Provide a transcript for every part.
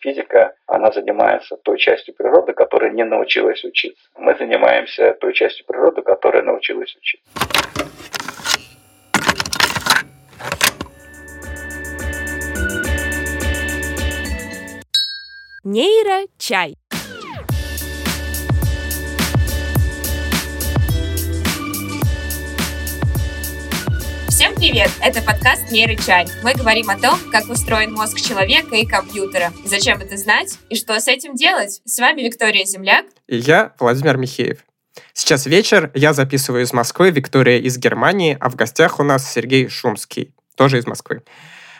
Физика, она занимается той частью природы, которая не научилась учиться. Мы занимаемся той частью природы, которая научилась учиться. Нейрочай. Привет! Это подкаст Нейрочай. Мы говорим о том, как устроен мозг человека и компьютера, зачем это знать и что с этим делать. С вами Виктория Земляк. И я, Владимир Михеев. Сейчас вечер, я записываю из Москвы, Виктория из Германии, а в гостях у нас Сергей Шумский, тоже из Москвы.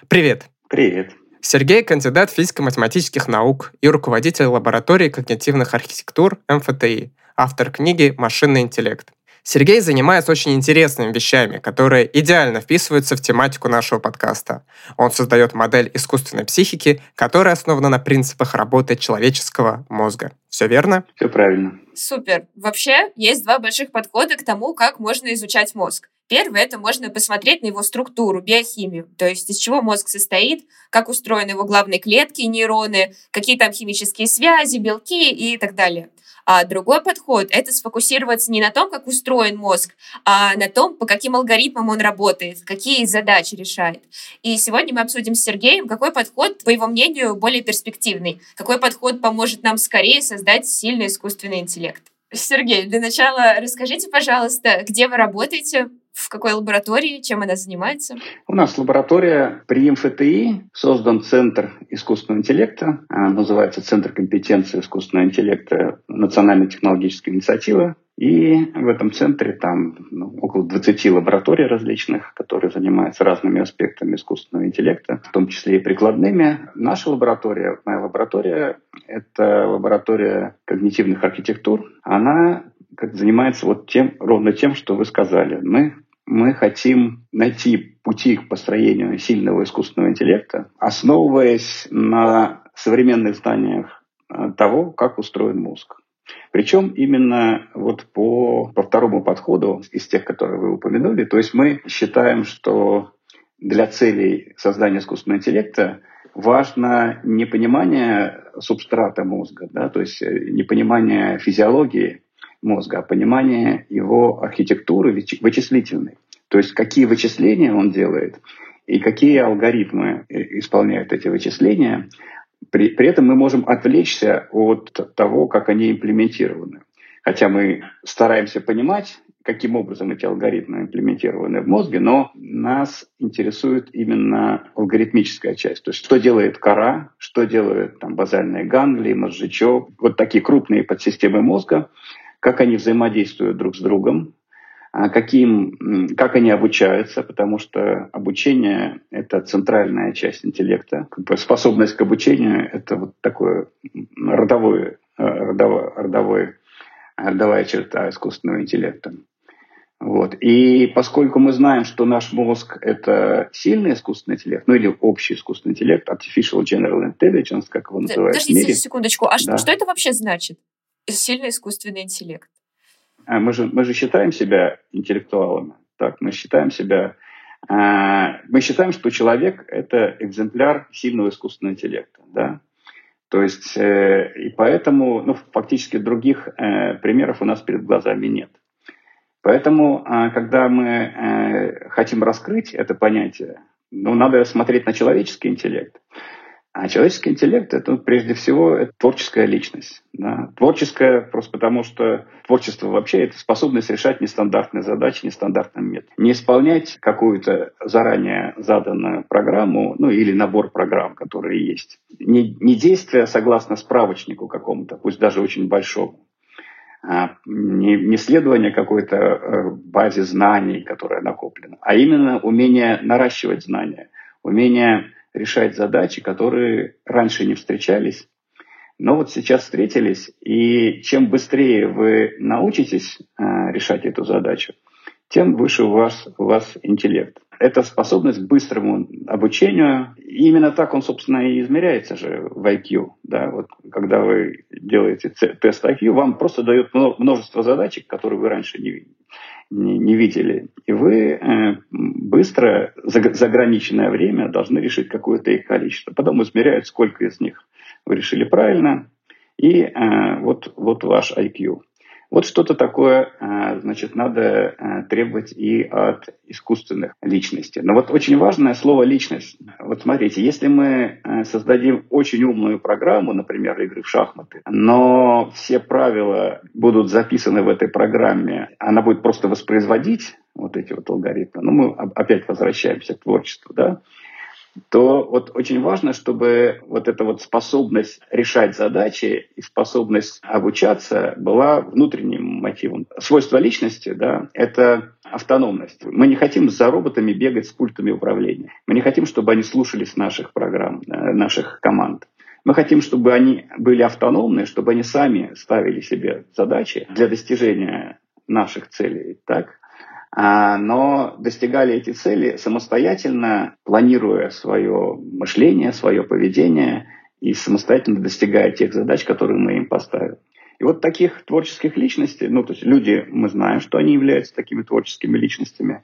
Привет! Привет! Сергей – кандидат физико-математических наук и руководитель лаборатории когнитивных архитектур МФТИ, автор книги «Машинный интеллект». Сергей занимается очень интересными вещами, которые идеально вписываются в тематику нашего подкаста. Он создает модель искусственной психики, которая основана на принципах работы человеческого мозга. Все верно? Все правильно. Супер. Вообще, есть два больших подхода к тому, как можно изучать мозг. Первый — это можно посмотреть на его структуру, биохимию, то есть из чего мозг состоит, как устроены его главные клетки, нейроны, какие там химические связи, белки и так далее. А другой подход — это сфокусироваться не на том, как устроен мозг, а на том, по каким алгоритмам он работает, какие задачи решает. И сегодня мы обсудим с Сергеем, какой подход, по его мнению, более перспективный, какой подход поможет нам скорее создать сильный искусственный интеллект. Сергей, для начала расскажите, пожалуйста, где вы работаете, в какой лаборатории, чем она занимается? У нас лаборатория при МФТИ, создан Центр искусственного интеллекта, а, называется Центр компетенции искусственного интеллекта Национальной технологической инициативы. И в этом центре там ну, около 20 лабораторий различных, которые занимаются разными аспектами искусственного интеллекта, в том числе и прикладными. Наша лаборатория, моя лаборатория, это лаборатория когнитивных архитектур. Она как занимается вот тем, ровно тем, что вы сказали. Мы мы хотим найти пути к построению сильного искусственного интеллекта, основываясь на современных знаниях э, того, как устроен мозг. Причем именно вот по, по второму подходу из тех, которые вы упомянули, то есть мы считаем, что для целей создания искусственного интеллекта важно не понимание субстрата мозга, да, то есть э, не понимание физиологии, мозга, а понимание его архитектуры вычислительной. То есть какие вычисления он делает и какие алгоритмы э, исполняют эти вычисления. При, при этом мы можем отвлечься от того, как они имплементированы. Хотя мы стараемся понимать, каким образом эти алгоритмы имплементированы в мозге, но нас интересует именно алгоритмическая часть. То есть что делает кора, что делают там, базальные ганглии, мозжечок, вот такие крупные подсистемы мозга – как они взаимодействуют друг с другом, каким, как они обучаются, потому что обучение — это центральная часть интеллекта. Способность к обучению — это вот такое родовое, э, родовое, родовое, родовая черта искусственного интеллекта. Вот. И поскольку мы знаем, что наш мозг — это сильный искусственный интеллект, ну или общий искусственный интеллект, artificial general intelligence, как его называют Подождите в мире. секундочку, а да. что это вообще значит? сильный искусственный интеллект. А мы же, мы же считаем себя интеллектуалами. Так, мы считаем себя... Э, мы считаем, что человек — это экземпляр сильного искусственного интеллекта. Да? То есть, э, и поэтому, ну, фактически других э, примеров у нас перед глазами нет. Поэтому, э, когда мы э, хотим раскрыть это понятие, ну, надо смотреть на человеческий интеллект. А человеческий интеллект это ну, прежде всего это творческая личность. Да? Творческая просто потому, что творчество вообще это способность решать нестандартные задачи нестандартным методом. Не исполнять какую-то заранее заданную программу, ну или набор программ, которые есть. Не, не действие согласно справочнику какому-то, пусть даже очень большому. А не, не следование какой-то э, базе знаний, которая накоплена, а именно умение наращивать знания, умение решать задачи, которые раньше не встречались, но вот сейчас встретились, и чем быстрее вы научитесь э, решать эту задачу, тем выше у вас, у вас интеллект. Это способность к быстрому обучению. И именно так он, собственно, и измеряется же в IQ. Да? Вот, когда вы делаете тест IQ, вам просто дают множество задачек, которые вы раньше не, не, не видели. И вы э, быстро, за, за ограниченное время должны решить какое-то их количество. Потом измеряют, сколько из них вы решили правильно, и э, вот, вот ваш IQ. Вот что-то такое, э, значит, надо э, требовать и от искусственных личностей. Но вот очень важное слово «личность». Вот смотрите, если мы э, создадим очень умную программу, например, игры в шахматы, но все правила будут записаны в этой программе, она будет просто воспроизводить вот эти вот алгоритмы, ну, мы опять возвращаемся к творчеству, да, то вот очень важно, чтобы вот эта вот способность решать задачи и способность обучаться была внутренним мотивом. Свойство личности, да, это автономность. Мы не хотим за роботами бегать с пультами управления. Мы не хотим, чтобы они слушались наших программ, э, наших команд. Мы хотим, чтобы они были автономны, чтобы они сами ставили себе задачи для достижения наших целей. Так? А, но достигали эти цели самостоятельно, планируя свое мышление, свое поведение и самостоятельно достигая тех задач, которые мы им поставим. И вот таких творческих личностей, ну, то есть люди, мы знаем, что они являются такими творческими личностями,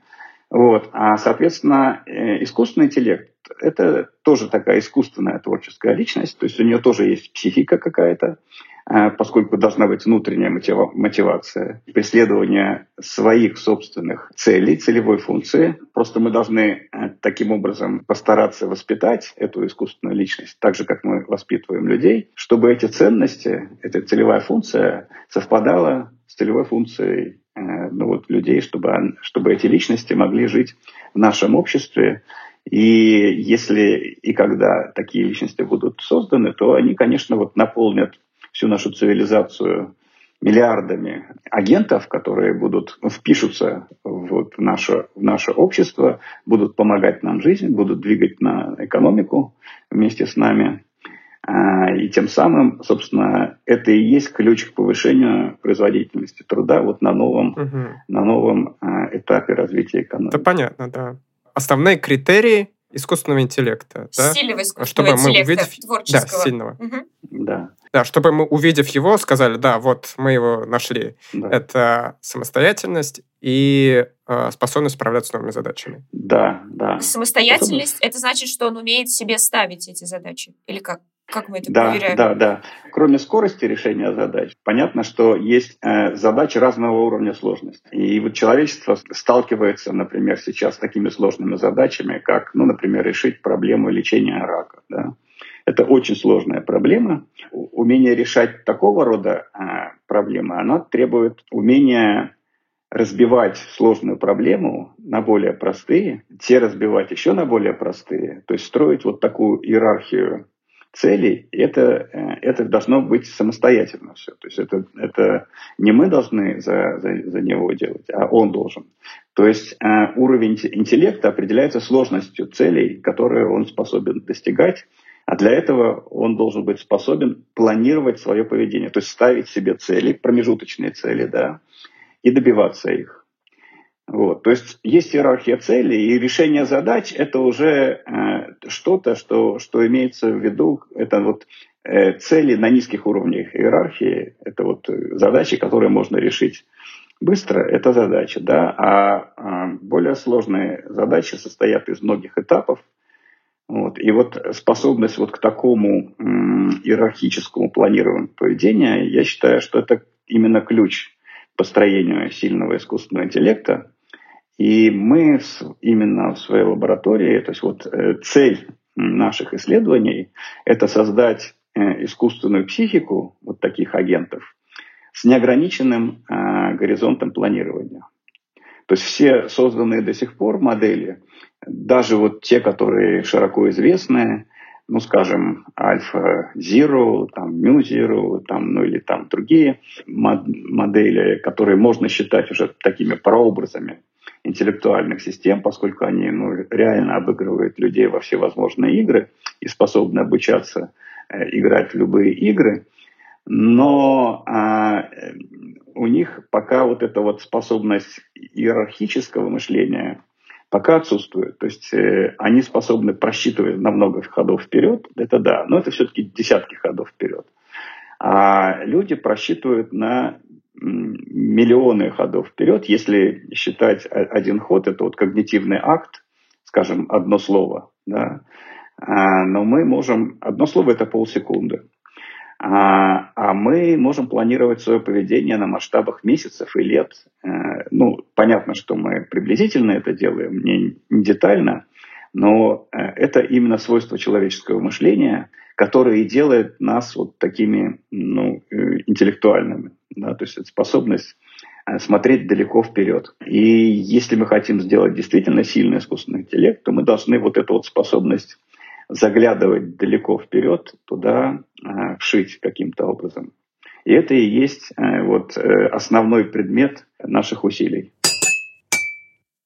вот. А, соответственно, э, искусственный интеллект – это тоже такая искусственная творческая личность, то есть у нее тоже есть психика какая-то, поскольку должна быть внутренняя мотивация, преследование своих собственных целей, целевой функции. Просто мы должны э, таким образом постараться воспитать эту искусственную личность, так же, как мы воспитываем людей, чтобы эти ценности, эта целевая функция совпадала с целевой функцией э, ну, вот, людей, чтобы, чтобы эти личности могли жить в нашем обществе, и если и когда такие личности будут созданы, то они, конечно, вот наполнят всю нашу цивилизацию миллиардами агентов, которые будут впишутся в, наше, в наше общество, будут помогать нам жизнь, будут двигать на экономику вместе с нами. А, и тем самым, собственно, это и есть ключ к повышению производительности труда вот на новом, угу. на новом а, этапе развития экономики. Это понятно, да. Основные критерии искусственного интеллекта. Да? Сильного искусственного чтобы интеллекта, мы увидев... творческого. Да, сильного. Угу. Да. Да, чтобы мы, увидев его, сказали, да, вот мы его нашли. Да. Это самостоятельность и э, способность справляться с новыми задачами. Да, да. Самостоятельность, это значит, что он умеет себе ставить эти задачи? Или как? Как мы это да, проверяем? Да, да. Кроме скорости решения задач, понятно, что есть э, задачи разного уровня сложности. И вот человечество сталкивается, например, сейчас с такими сложными задачами, как, ну, например, решить проблему лечения рака. Да? Это очень сложная проблема. Умение решать такого рода а, проблемы, оно требует умения разбивать сложную проблему на более простые, те разбивать еще на более простые, то есть строить вот такую иерархию целей, это, э, это должно быть самостоятельно все. То есть это, это не мы должны за, за, за него делать, а он должен. То есть э, уровень интеллекта определяется сложностью целей, которые он способен достигать, а для этого он должен быть способен планировать свое поведение, то есть ставить себе цели, промежуточные цели, да, и добиваться их. Вот. То есть есть иерархия целей, и решение задач – это уже э, что-то, что, что имеется в виду, это вот э, цели на низких уровнях иерархии, это вот задачи, которые можно решить быстро, это задача, да, а, а более сложные задачи состоят из многих этапов, вот. И вот способность вот к такому иерархическому планированию поведения, я считаю, что это именно ключ построению сильного искусственного интеллекта. И мы именно в своей лаборатории, то есть вот э, цель наших исследований – это создать э, искусственную психику вот таких агентов с неограниченным э, горизонтом планирования. То есть все созданные до сих пор модели даже вот те, которые широко известны, ну, скажем, Альфа Zero, там, Mu Zero, там, ну, или там другие модели, которые можно считать уже такими прообразами интеллектуальных систем, поскольку они ну, реально обыгрывают людей во всевозможные игры и способны обучаться э, играть в любые игры. Но а, у них пока вот эта вот способность иерархического мышления – пока отсутствует. То есть э, они способны просчитывать на много ходов вперед, это да, но это все-таки десятки ходов вперед. А люди просчитывают на миллионы ходов вперед, если считать один ход, это вот когнитивный акт, скажем, одно слово, да, а, но мы можем, одно слово это полсекунды. А, а мы можем планировать свое поведение на масштабах месяцев и лет. Э, ну, понятно, что мы приблизительно это делаем, не, не детально, но э, это именно свойство человеческого мышления, которое и делает нас вот такими ну, э, интеллектуальными. Да? То есть это способность смотреть далеко вперед. И если мы хотим сделать действительно сильный искусственный интеллект, то мы должны вот эту вот способность заглядывать далеко вперед, туда э, вшить каким-то образом. И это и есть э, вот э, основной предмет наших усилий.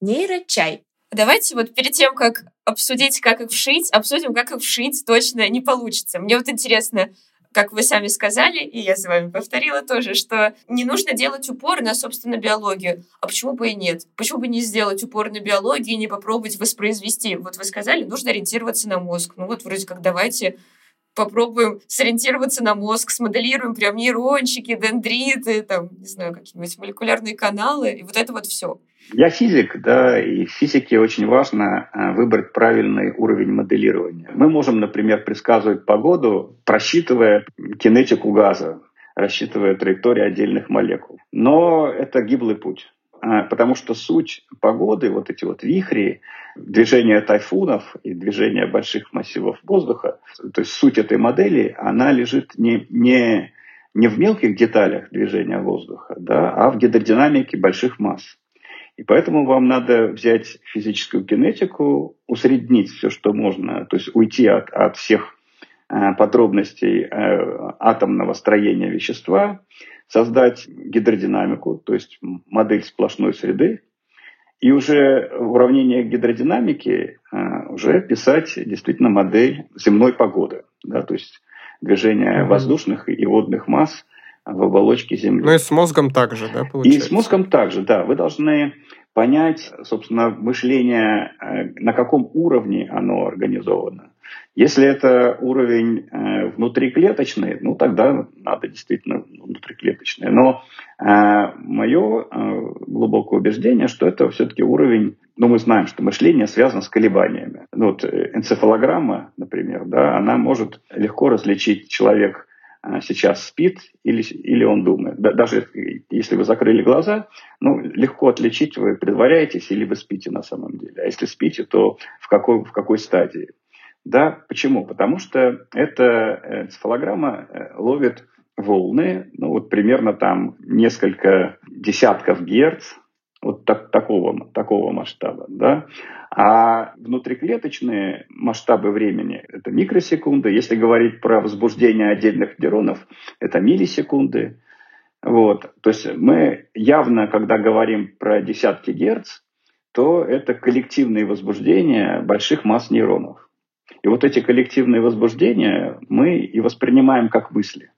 Нейрочай. Давайте вот перед тем, как обсудить, как их вшить, обсудим, как их вшить точно не получится. Мне вот интересно, как вы сами сказали, и я с вами повторила тоже, что не нужно делать упор на, собственно, биологию. А почему бы и нет? Почему бы не сделать упор на биологию и не попробовать воспроизвести? Вот вы сказали, нужно ориентироваться на мозг. Ну вот вроде как давайте попробуем сориентироваться на мозг, смоделируем прям нейрончики, дендриты, там, не знаю, какие-нибудь молекулярные каналы, и вот это вот все. Я физик, да, и в физике очень важно э, выбрать правильный уровень моделирования. Мы можем, например, предсказывать погоду, просчитывая кинетику газа, рассчитывая траектории отдельных молекул. Но это гиблый путь. А, потому что суть погоды, вот эти вот вихри, движение тайфунов и движение больших массивов воздуха, то есть суть этой модели, она лежит не, не, не в мелких деталях движения воздуха, да, а в гидродинамике больших масс. И поэтому вам надо взять физическую кинетику, усреднить все, что можно, то есть уйти от, от всех э, подробностей э, атомного строения вещества, создать гидродинамику, то есть модель сплошной среды, и уже в уравнениях гидродинамики э, уже писать действительно модель земной погоды, да, то есть движение воздушных и водных масс в оболочке Земли. Ну и с мозгом также, да, получается? И с мозгом также, да. Вы должны понять, собственно, мышление, э, на каком уровне оно организовано. Если это уровень э, внутриклеточный, ну тогда надо действительно внутриклеточное. Но э, мое глубокое убеждение, что это все-таки уровень, ну мы знаем, что мышление связано с колебаниями. Ну, вот энцефалограмма, например, да, она может легко различить человек сейчас спит или, или он думает. Даже если вы закрыли глаза, ну, легко отличить, вы притворяетесь или вы спите на самом деле. А если спите, то в какой, в какой стадии. Да, почему? Потому что эта энцефалограмма э, ловит волны, ну вот примерно там несколько десятков герц, вот так, такого, такого масштаба. Да? А внутриклеточные масштабы времени – это микросекунды. Если говорить про возбуждение отдельных нейронов, это миллисекунды. Вот. То есть мы явно, когда говорим про десятки герц, то это коллективные возбуждения больших масс нейронов. И вот эти коллективные возбуждения мы и воспринимаем как мысли.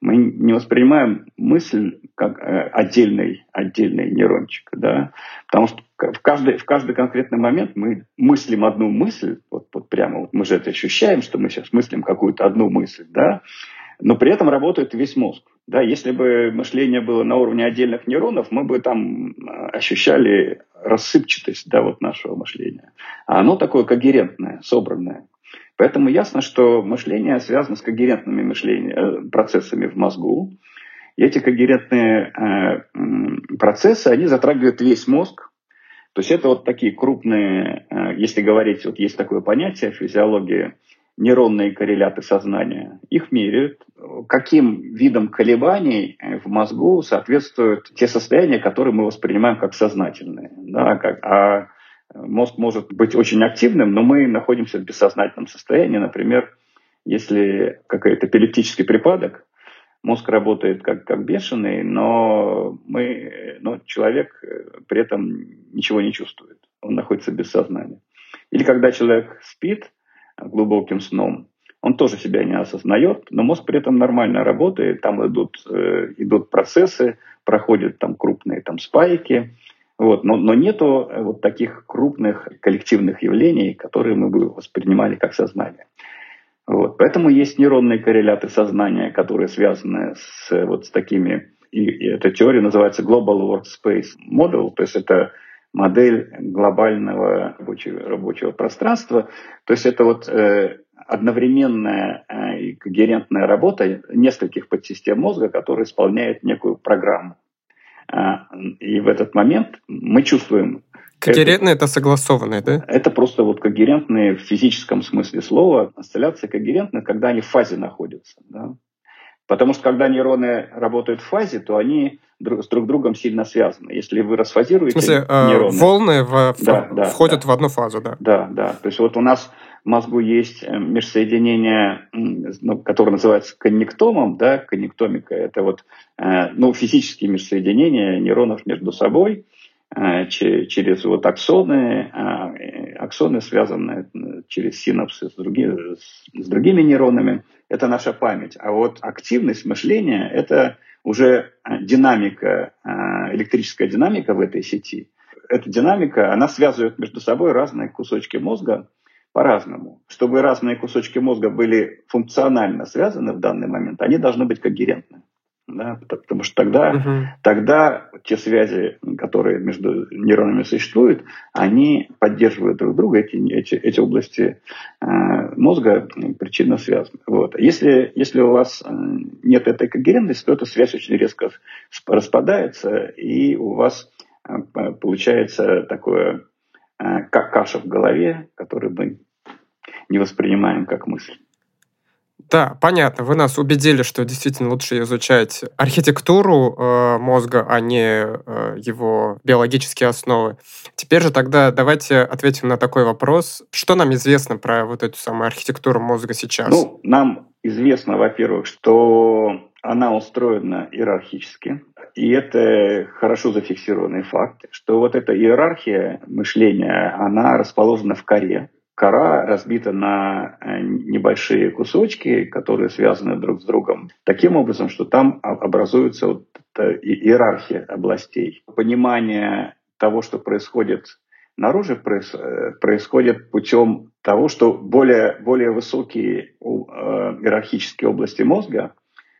Мы не воспринимаем мысль как э, отдельный, отдельный нейрончик, да? потому что в каждый, в каждый конкретный момент мы мыслим одну мысль, вот, вот прямо вот мы же это ощущаем, что мы сейчас мыслим какую-то одну мысль, да? но при этом работает весь мозг. Да, если бы мышление было на уровне отдельных нейронов, мы бы там э, ощущали рассыпчатость да, вот нашего мышления. А оно такое когерентное, собранное. Поэтому ясно, что мышление связано с когерентными мышления, э, процессами в мозгу. И эти когерентные э, процессы, они затрагивают весь мозг. То есть это вот такие крупные, э, если говорить, вот есть такое понятие в физиологии, нейронные корреляты сознания. Их меряют. Каким видом колебаний в мозгу соответствуют те состояния, которые мы воспринимаем как сознательные. Да, как, а Мозг может быть очень активным, но мы находимся в бессознательном состоянии. Например, если какой-то эпилептический припадок, мозг работает как, как бешеный, но, мы, но человек при этом ничего не чувствует. Он находится без сознания. Или когда человек спит глубоким сном, он тоже себя не осознает, но мозг при этом нормально работает, там идут, э, идут процессы, проходят там крупные там спайки, вот, но, но нету э, вот таких крупных коллективных явлений, которые мы бы воспринимали как сознание. Вот, поэтому есть нейронные корреляты сознания, которые связаны с, вот, с такими, и, и эта теория называется Global Workspace Model, то есть это модель глобального рабочего, рабочего пространства. То есть это вот э, одновременная э, и когерентная работа нескольких подсистем мозга, которые исполняют некую программу. А, и в этот момент мы чувствуем... Когерентное это, это согласованное, да? Это просто вот когерентные в физическом смысле слова. Осцилляция когерентная, когда они в фазе находятся. Да? Потому что когда нейроны работают в фазе, то они друг, с друг другом сильно связаны. Если вы расфазируете в смысле, э, нейроны... волны в, да, в, да, входят да. в одну фазу, да? Да, да. То есть вот у нас мозгу есть э, межсоединение, ну, которое называется коннектомом, да, коннектомика. Это вот э, ну, физические межсоединения нейронов между собой через вот аксоны, а, аксоны связаны через синапсы с другими, с другими нейронами это наша память. А вот активность мышления – это уже динамика, электрическая динамика в этой сети. Эта динамика, она связывает между собой разные кусочки мозга по-разному. Чтобы разные кусочки мозга были функционально связаны в данный момент, они должны быть когерентны да, потому что тогда, угу. тогда те связи, которые между нейронами существуют, они поддерживают друг друга, эти, эти, эти области э, мозга причинно связаны. Вот. Если, если у вас э, нет этой когерентности, то эта связь очень резко распадается, и у вас э, получается такое, э, как каша в голове, которую мы не воспринимаем как мысль. Да, понятно. Вы нас убедили, что действительно лучше изучать архитектуру э, мозга, а не э, его биологические основы. Теперь же тогда давайте ответим на такой вопрос. Что нам известно про вот эту самую архитектуру мозга сейчас? Ну, нам известно, во-первых, что она устроена иерархически, и это хорошо зафиксированный факт, что вот эта иерархия мышления, она расположена в коре, кора разбита на э, небольшие кусочки, которые связаны друг с другом, таким образом, что там образуется вот иерархия областей. Понимание того, что происходит наружу, э, происходит путем того, что более, более высокие э, иерархические области мозга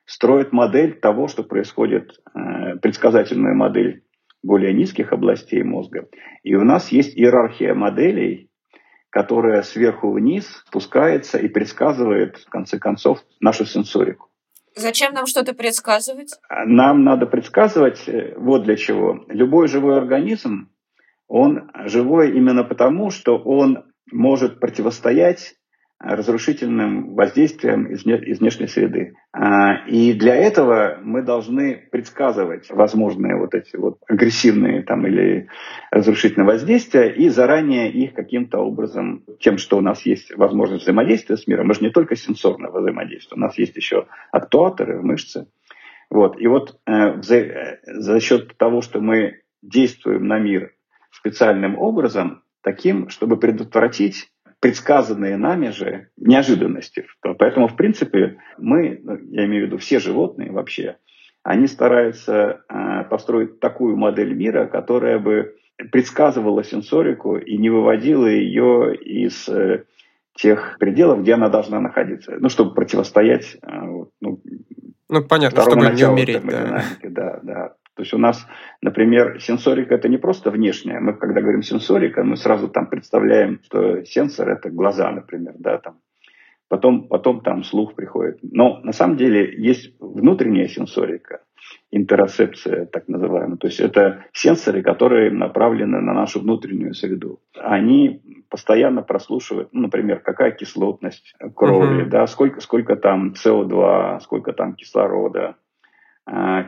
строят модель того, что происходит, предсказательную модель более низких областей мозга. И у нас есть иерархия моделей, которая сверху вниз спускается и предсказывает, в конце концов, нашу сенсорику. Зачем нам что-то предсказывать? Нам надо предсказывать э, вот для чего. Любой живой организм, он живой именно потому, что он может противостоять разрушительным воздействием из, из внешней среды. А, и для этого мы должны предсказывать возможные вот эти вот агрессивные там или разрушительные воздействия и заранее их каким-то образом, тем, что у нас есть возможность взаимодействия с миром, мы же не только сенсорное взаимодействие, у нас есть еще актуаторы, мышцы. Вот. И вот э, за, за счет того, что мы действуем на мир специальным образом, таким, чтобы предотвратить предсказанные нами же неожиданности. Поэтому, в принципе, мы, я имею в виду все животные вообще, они стараются э, построить такую модель мира, которая бы предсказывала сенсорику и не выводила ее из э, тех пределов, где она должна находиться, ну, чтобы противостоять э, ну, ну, понятно, чтобы не умереть. Да. да, да. То есть у нас, например, сенсорика это не просто внешняя. Мы, когда говорим сенсорика, мы сразу там представляем, что сенсор это глаза, например, да, там. Потом, потом там слух приходит. Но на самом деле есть внутренняя сенсорика, интероцепция так называемая. То есть это сенсоры, которые направлены на нашу внутреннюю среду. Они постоянно прослушивают, ну, например, какая кислотность крови, uh-huh. да, сколько, сколько там СО2, сколько там кислорода,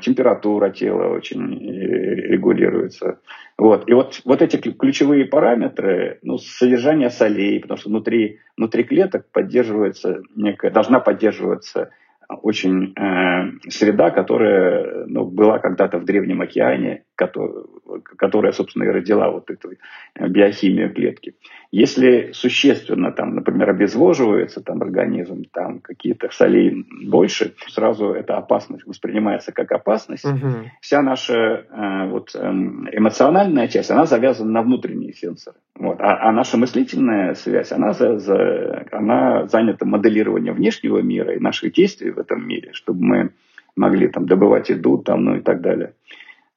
температура тела очень э, регулируется. Вот. И вот, вот эти ключевые параметры, ну, содержание солей, потому что внутри, внутри клеток поддерживается некая, должна поддерживаться очень э, среда, которая ну, была когда-то в Древнем океане, которая, собственно, и родила вот эту биохимию клетки. Если существенно, там, например, обезвоживается там, организм, там какие-то солей больше, сразу эта опасность воспринимается как опасность. Угу. Вся наша э, вот, э, эмоциональная часть, она завязана на внутренние сенсоры. Вот. А, а наша мыслительная связь, она, за, за, она занята моделированием внешнего мира и наших действий в этом мире, чтобы мы могли там добывать еду там, ну и так далее.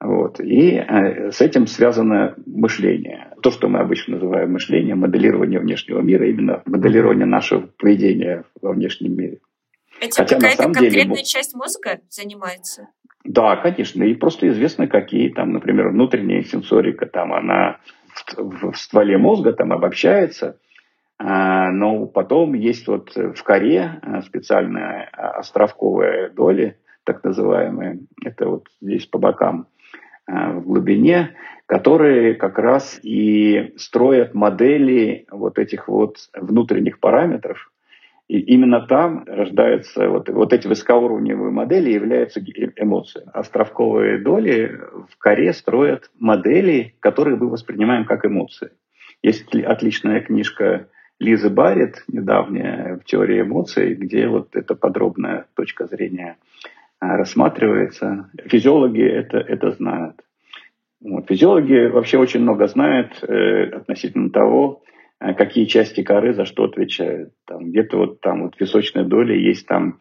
Вот. И э, с этим связано мышление. То, что мы обычно называем мышление, моделирование внешнего мира, именно моделирование нашего поведения во внешнем мире. Этим какая-то конкретная деле, часть мозга занимается? Да, конечно. И просто известно, какие там, например, внутренняя сенсорика, там она в, стволе мозга там обобщается, а, но потом есть вот в коре а, специальная островковая доля, так называемая, это вот здесь по бокам а, в глубине, которые как раз и строят модели вот этих вот внутренних параметров, и именно там рождаются вот, вот эти высокоуровневые модели являются эмоции. Островковые доли в коре строят модели, которые мы воспринимаем как эмоции. Есть отличная книжка Лизы Барретт, недавняя в теории эмоций, где вот эта подробная точка зрения рассматривается. Физиологи это, это знают. Вот. Физиологи вообще очень много знают э, относительно того, а какие части коры за что отвечают. Там, где-то вот там вот височная доля есть там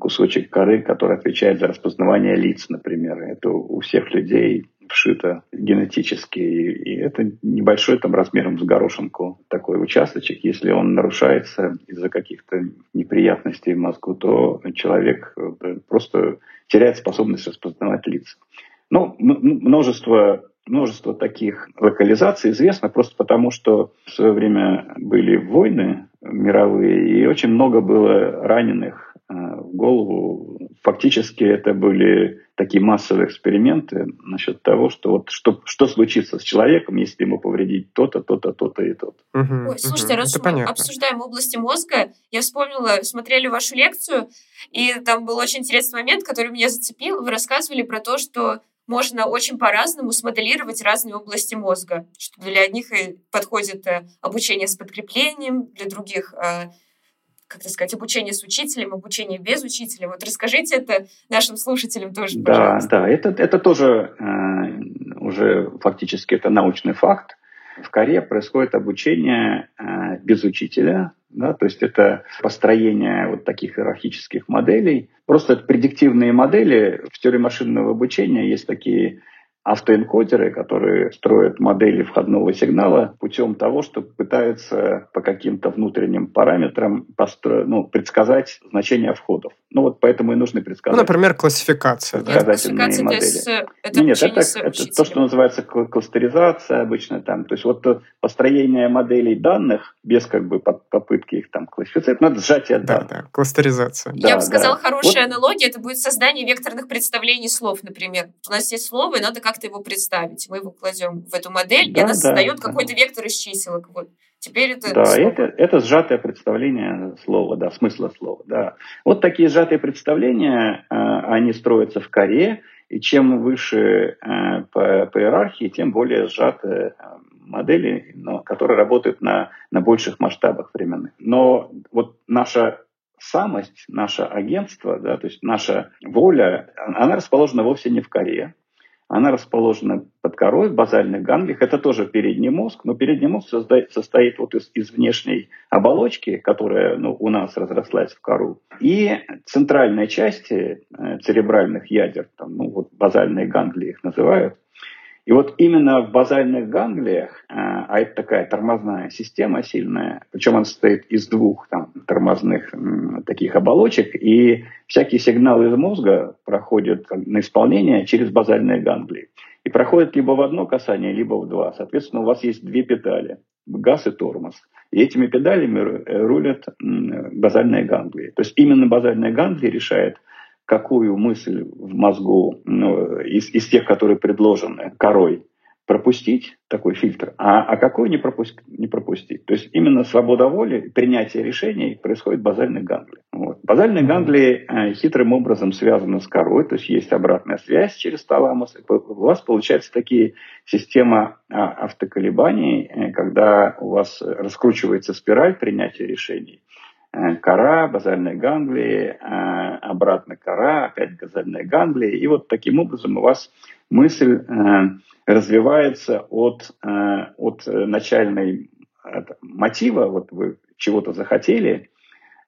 кусочек коры, который отвечает за распознавание лиц, например. Это у всех людей вшито генетически. И это небольшой там размером с горошинку такой участочек. Если он нарушается из-за каких-то неприятностей в мозгу, то человек э, просто теряет способность распознавать лица. Ну, множество множество таких локализаций известно просто потому, что в свое время были войны мировые, и очень много было раненых в голову. Фактически это были такие массовые эксперименты насчет того, что вот что, что случится с человеком, если ему повредить то-то, то-то, то-то и то-то. Угу, Ой, слушайте, угу, раз мы понятно. обсуждаем области мозга, я вспомнила, смотрели вашу лекцию, и там был очень интересный момент, который меня зацепил. Вы рассказывали про то, что можно очень по-разному смоделировать разные области мозга, что для одних подходит э, обучение с подкреплением, для других э, как это сказать, обучение с учителем, обучение без учителя. Вот расскажите это нашим слушателям тоже, да, пожалуйста. Да, это, это тоже э, уже фактически это научный факт. В Корее происходит обучение э, без учителя, да, то есть это построение вот таких иерархических моделей. Просто это предиктивные модели. В теории машинного обучения есть такие автоэнкодеры, которые строят модели входного сигнала путем того, что пытаются по каким-то внутренним параметрам постро... ну, предсказать значение входов. Ну вот поэтому и нужны предсказать. Ну, например, классификация. Да? Классификация модели. Это нет, это, это то, что называется кластеризация обычно там. То есть вот построение моделей данных без как бы попытки их там классифицировать, надо сжатие данных. Да, да, кластеризация. Да, Я бы сказала, да. хорошая вот. аналогия, это будет создание векторных представлений слов, например. У нас есть слово, и надо как как-то его представить. Мы его кладем в эту модель, да, и она да, создает да. какой-то вектор из чиселок. Вот. Теперь это да, слово. это, это сжатое представление слова, да, смысла слова, да. Вот такие сжатые представления, э, они строятся в коре, и чем выше э, по, по иерархии, тем более сжатые э, модели, но, которые работают на, на больших масштабах временных. Но вот наша самость, наше агентство, да, то есть наша воля, она расположена вовсе не в коре, она расположена под корой в базальных ганглиях. Это тоже передний мозг, но передний мозг состоит, состоит вот из, из внешней оболочки, которая ну, у нас разрослась в кору, и центральной части э, церебральных ядер, там, ну, вот базальные ганглии их называют, и вот именно в базальных ганглиях, а, а это такая тормозная система сильная, причем она состоит из двух там, тормозных таких оболочек, и всякие сигналы из мозга проходят на исполнение через базальные ганглии. И проходят либо в одно касание, либо в два. Соответственно, у вас есть две педали – газ и тормоз. И этими педалями э, рулят базальные ганглии. То есть именно базальные ганглии решают – какую мысль в мозгу ну, из, из тех, которые предложены корой, пропустить такой фильтр, а, а какой не, пропуск, не пропустить. То есть именно свобода воли, принятие решений происходит в базальных ганглиях. Вот. Базальные ганглии э, хитрым образом связаны с корой, то есть есть обратная связь через таламус. У вас получается такие система э, автоколебаний, э, когда у вас раскручивается спираль принятия решений, кора, базальные ганглии, э, обратно кора, опять базальные ганглии. И вот таким образом у вас мысль э, развивается от, от начальной мотива, вот вы чего-то захотели,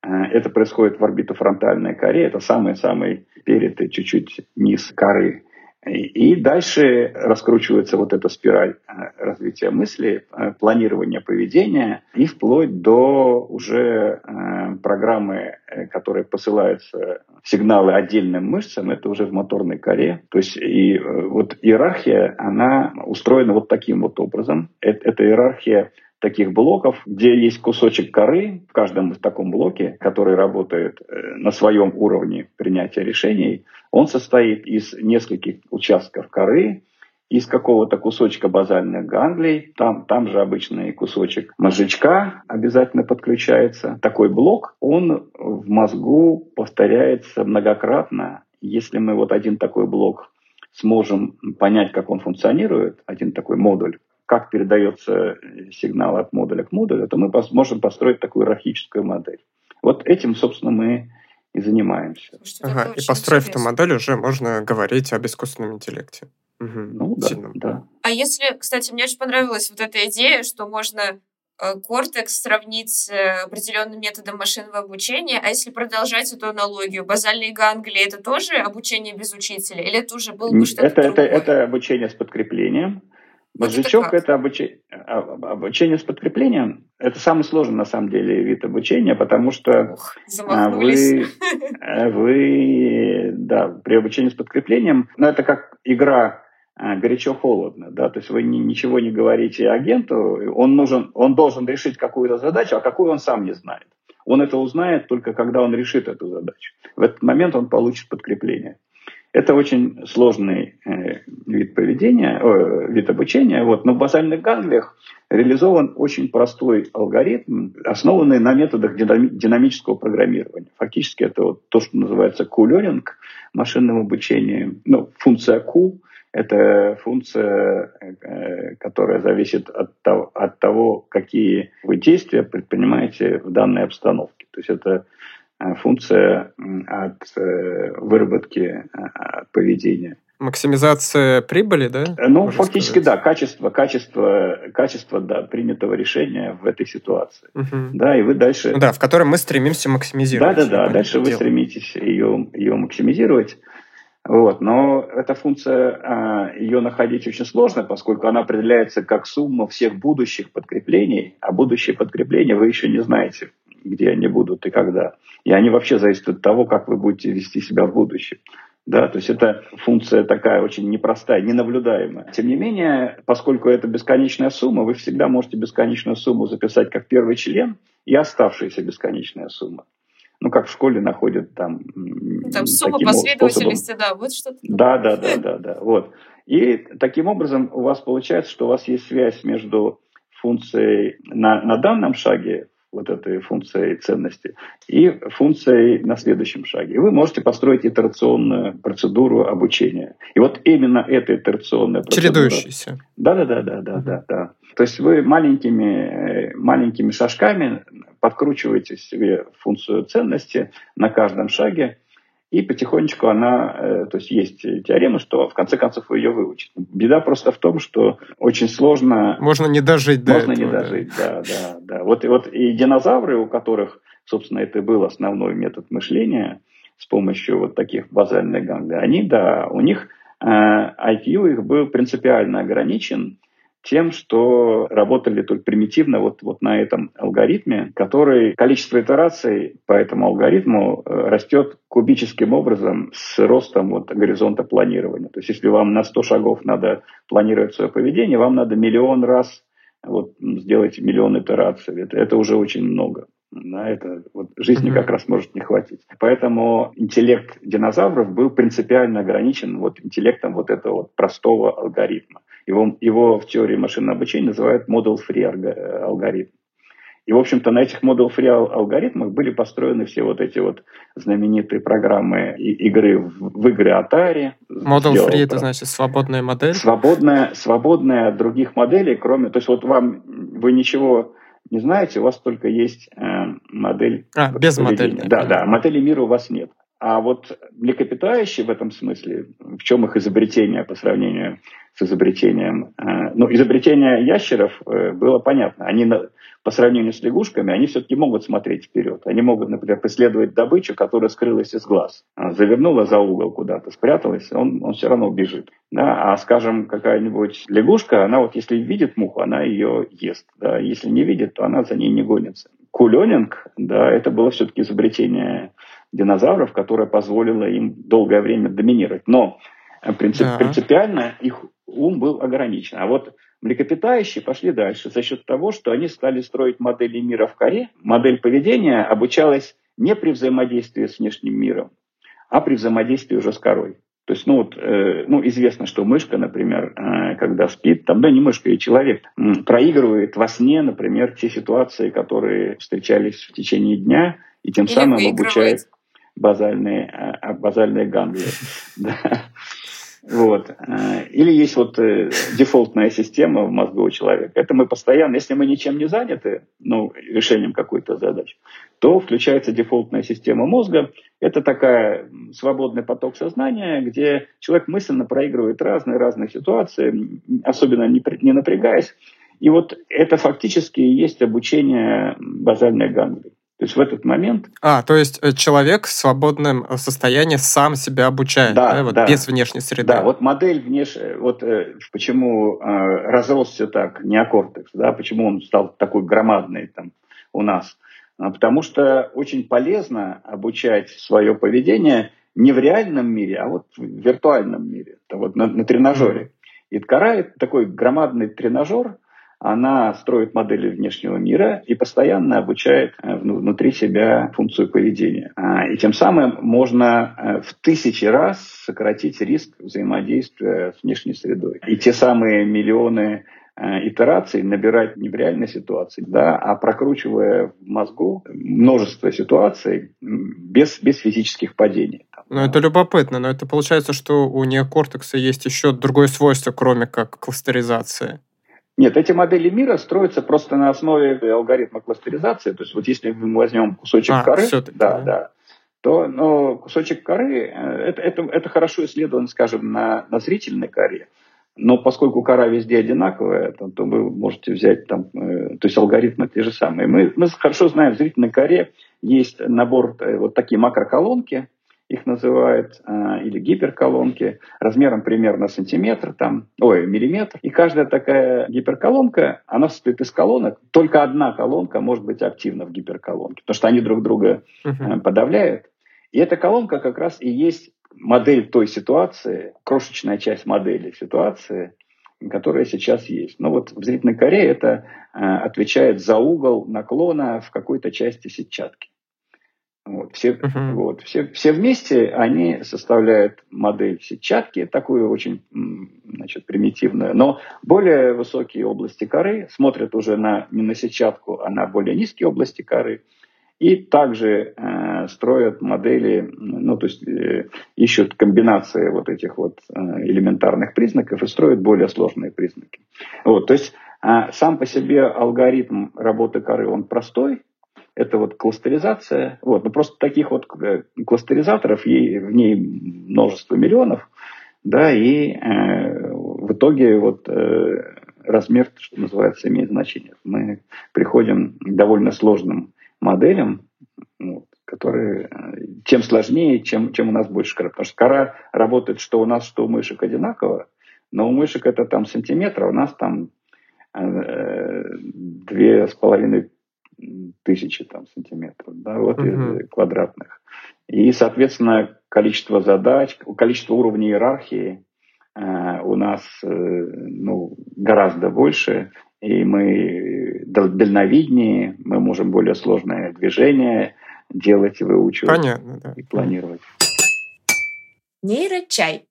это происходит в орбитофронтальной коре, это самый-самый перед и чуть-чуть низ коры И дальше раскручивается вот эта спираль э, развития мысли, э, планирования поведения и вплоть до уже э, программы, которые посылаются сигналы отдельным мышцам, это уже в моторной коре. То есть и вот иерархия, она устроена вот таким вот образом. Это иерархия таких блоков, где есть кусочек коры в каждом таком блоке, который работает на своем уровне принятия решений, он состоит из нескольких участков коры, из какого-то кусочка базальных ганглий, там, там же обычный кусочек мозжечка обязательно подключается. Такой блок, он в мозгу повторяется многократно. Если мы вот один такой блок сможем понять, как он функционирует, один такой модуль, как передается сигнал от модуля к модулю, то мы можем построить такую иерархическую модель. Вот этим, собственно, мы и занимаемся. ага, и построив интересно. эту модель, уже можно говорить об искусственном интеллекте. Угу. Ну, да, да. А если, кстати, мне очень понравилась вот эта идея, что можно Кортекс э, сравнить с э, определенным методом машинного обучения, а если продолжать эту аналогию, базальные ганглии это тоже обучение без учителя, или это уже было бы что-то это, другое? Это, это обучение с подкреплением. Мозжечок – это обучение, а, обучение с подкреплением. Это самый сложный, на самом деле, вид обучения, потому что Ух, а, вы, вы, да, при обучении с подкреплением, ну, это как игра а, горячо-холодно, да, то есть вы ни, ничего не говорите агенту, он нужен, он должен решить какую-то задачу, а какую он сам не знает. Он это узнает только когда он решит эту задачу. В этот момент он получит подкрепление. Это очень сложный э, вид поведения, э, вид обучения. Вот. Но в базальных ганглиях реализован очень простой алгоритм, основанный на методах динамического программирования. Фактически это вот то, что называется Q-learning, машинным обучением. Ну, функция Q – это функция, э, которая зависит от того, от того, какие вы действия предпринимаете в данной обстановке. То есть это функция от э, выработки э, поведения. Максимизация прибыли, да? Ну, фактически, сказать? да, качество, качество, качество, да, принятого решения в этой ситуации. Угу. Да, и вы дальше... Да, в котором мы стремимся максимизировать. Да, да, да, дальше вы стремитесь ее, ее максимизировать. Вот. Но эта функция, а, ее находить очень сложно, поскольку она определяется как сумма всех будущих подкреплений, а будущие подкрепления вы еще не знаете, где они будут и когда. И они вообще зависят от того, как вы будете вести себя в будущем. Да, то есть это функция такая очень непростая, ненаблюдаемая. Тем не менее, поскольку это бесконечная сумма, вы всегда можете бесконечную сумму записать как первый член и оставшаяся бесконечная сумма. Ну, как в школе находят там... Там сумма последовательности, способом. да, вот что-то. Да, да, да, да, да, вот. И таким образом у вас получается, что у вас есть связь между функцией на, на данном шаге вот этой функцией ценности и функцией на следующем шаге. И вы можете построить итерационную процедуру обучения. И вот именно эта итерационная процедура... Чередующаяся. Да-да-да. да, да, да, да. То есть вы маленькими, маленькими шажками подкручиваете себе функцию ценности на каждом шаге, и потихонечку она, э, то есть есть теорема, что в конце концов ее выучите. Беда просто в том, что очень сложно... Можно не дожить до Можно этого, не дожить, да, да, да. Вот, и вот и динозавры, у которых, собственно, это был основной метод мышления с помощью вот таких базальных ганглий, они, да, у них э, IQ их был принципиально ограничен, тем, что работали только примитивно вот, вот на этом алгоритме, который количество итераций по этому алгоритму э, растет кубическим образом с ростом вот горизонта планирования. То есть если вам на 100 шагов надо планировать свое поведение, вам надо миллион раз вот, сделать миллион итераций. Это, это уже очень много. На это вот, жизни mm-hmm. как раз может не хватить. Поэтому интеллект динозавров был принципиально ограничен вот интеллектом вот этого вот простого алгоритма. Его, его в теории машинного обучения называют model-free алгоритм. И, в общем-то, на этих model-free алгоритмах были построены все вот эти вот знаменитые программы игры в, в игры Atari. Model-free – это значит свободная модель? Свободная, свободная от других моделей, кроме... То есть вот вам, вы ничего не знаете, у вас только есть э, модель. А, без модели. Да, да, модели мира у вас нет. А вот млекопитающие в этом смысле, в чем их изобретение по сравнению с изобретением... Э, ну, изобретение ящеров э, было понятно. Они по сравнению с лягушками, они все-таки могут смотреть вперед. Они могут, например, преследовать добычу, которая скрылась из глаз. Завернула за угол куда-то, спряталась, он, он все равно убежит. Да? А, скажем, какая-нибудь лягушка, она вот если видит муху, она ее ест. Да? Если не видит, то она за ней не гонится. Куленинг, да, это было все-таки изобретение динозавров, которое позволило им долгое время доминировать. Но э, принцип, да. принципиально их ум был ограничен. А вот млекопитающие пошли дальше за счет того, что они стали строить модели мира в коре. Модель поведения обучалась не при взаимодействии с внешним миром, а при взаимодействии уже с корой. То есть, ну вот, э, ну, известно, что мышка, например, э, когда спит, там, да, не мышка, и человек, э, проигрывает во сне, например, те ситуации, которые встречались в течение дня, и тем Или самым обучает базальные, а, базальные ганглии. Вот. Или есть вот э, дефолтная система в мозгу у человека. Это мы постоянно, если мы ничем не заняты, ну, решением какой-то задачи, то включается дефолтная система мозга. Это такая свободный поток сознания, где человек мысленно проигрывает разные-разные ситуации, особенно не, не напрягаясь. И вот это фактически и есть обучение базальной ганглии. То есть в этот момент... А, то есть э, человек в свободном э, состоянии сам себя обучает, да, да, вот, да. без внешней среды. Да, вот модель вот э, почему э, разросся так неокортекс, да, почему он стал такой громадный там у нас. А, потому что очень полезно обучать свое поведение не в реальном мире, а вот в виртуальном мире, вот на, на тренажере. И Ткара – это такой громадный тренажер, она строит модели внешнего мира и постоянно обучает э, внутри себя функцию поведения. А, и тем самым можно э, в тысячи раз сократить риск взаимодействия с внешней средой. И те самые миллионы э, итераций набирать не в реальной ситуации, да, а прокручивая в мозгу множество ситуаций без, без физических падений. Ну, это любопытно, но это получается, что у неокортекса есть еще другое свойство, кроме как кластеризации. Нет, эти модели мира строятся просто на основе алгоритма кластеризации. То есть вот если мы возьмем кусочек а, коры, да, да, то но кусочек коры э, это, это, это хорошо исследовано, скажем, на, на зрительной коре. Но поскольку кора везде одинаковая, то, то вы можете взять там, э, то есть алгоритмы те же самые. Мы, мы хорошо знаем, в зрительной коре есть набор, э, вот такие макроколонки, их называют, а, или гиперколонки, размером примерно сантиметр, там, ой, миллиметр. И каждая такая гиперколонка, она состоит из колонок. Только одна колонка может быть активна в гиперколонке, потому что они друг друга uh-huh. подавляют. И эта колонка как раз и есть модель той ситуации, крошечная часть модели ситуации, которая сейчас есть. Но вот в зрительной коре это э, отвечает за угол наклона в какой-то части сетчатки. Вот, все, uh-huh. вот, все, все вместе они составляют модель сетчатки, такую очень значит, примитивную. Но более высокие области коры смотрят уже на, не на сетчатку, а на более низкие области коры. И также э, строят модели, ну, то есть э, ищут комбинации вот этих вот э, элементарных признаков и строят более сложные признаки. Вот, то есть э, сам по себе алгоритм работы коры, он простой, это вот кластеризация. Вот. Но просто таких вот э, кластеризаторов ей, в ней множество миллионов, да, и э, в итоге вот э, размер, что называется, имеет значение. Мы приходим к довольно сложным моделям, вот, которые э, сложнее, чем, чем у нас больше кора. Потому что кора работает, что у нас, что у мышек одинаково, но у мышек это там сантиметр, а у нас там э, две с половиной тысячи там, сантиметров, да, вот, uh-huh. квадратных. И, соответственно, количество задач, количество уровней иерархии э, у нас э, ну, гораздо больше, и мы дальновиднее, мы можем более сложные движения делать и выучивать Понятно, да. и планировать. Нейрочай.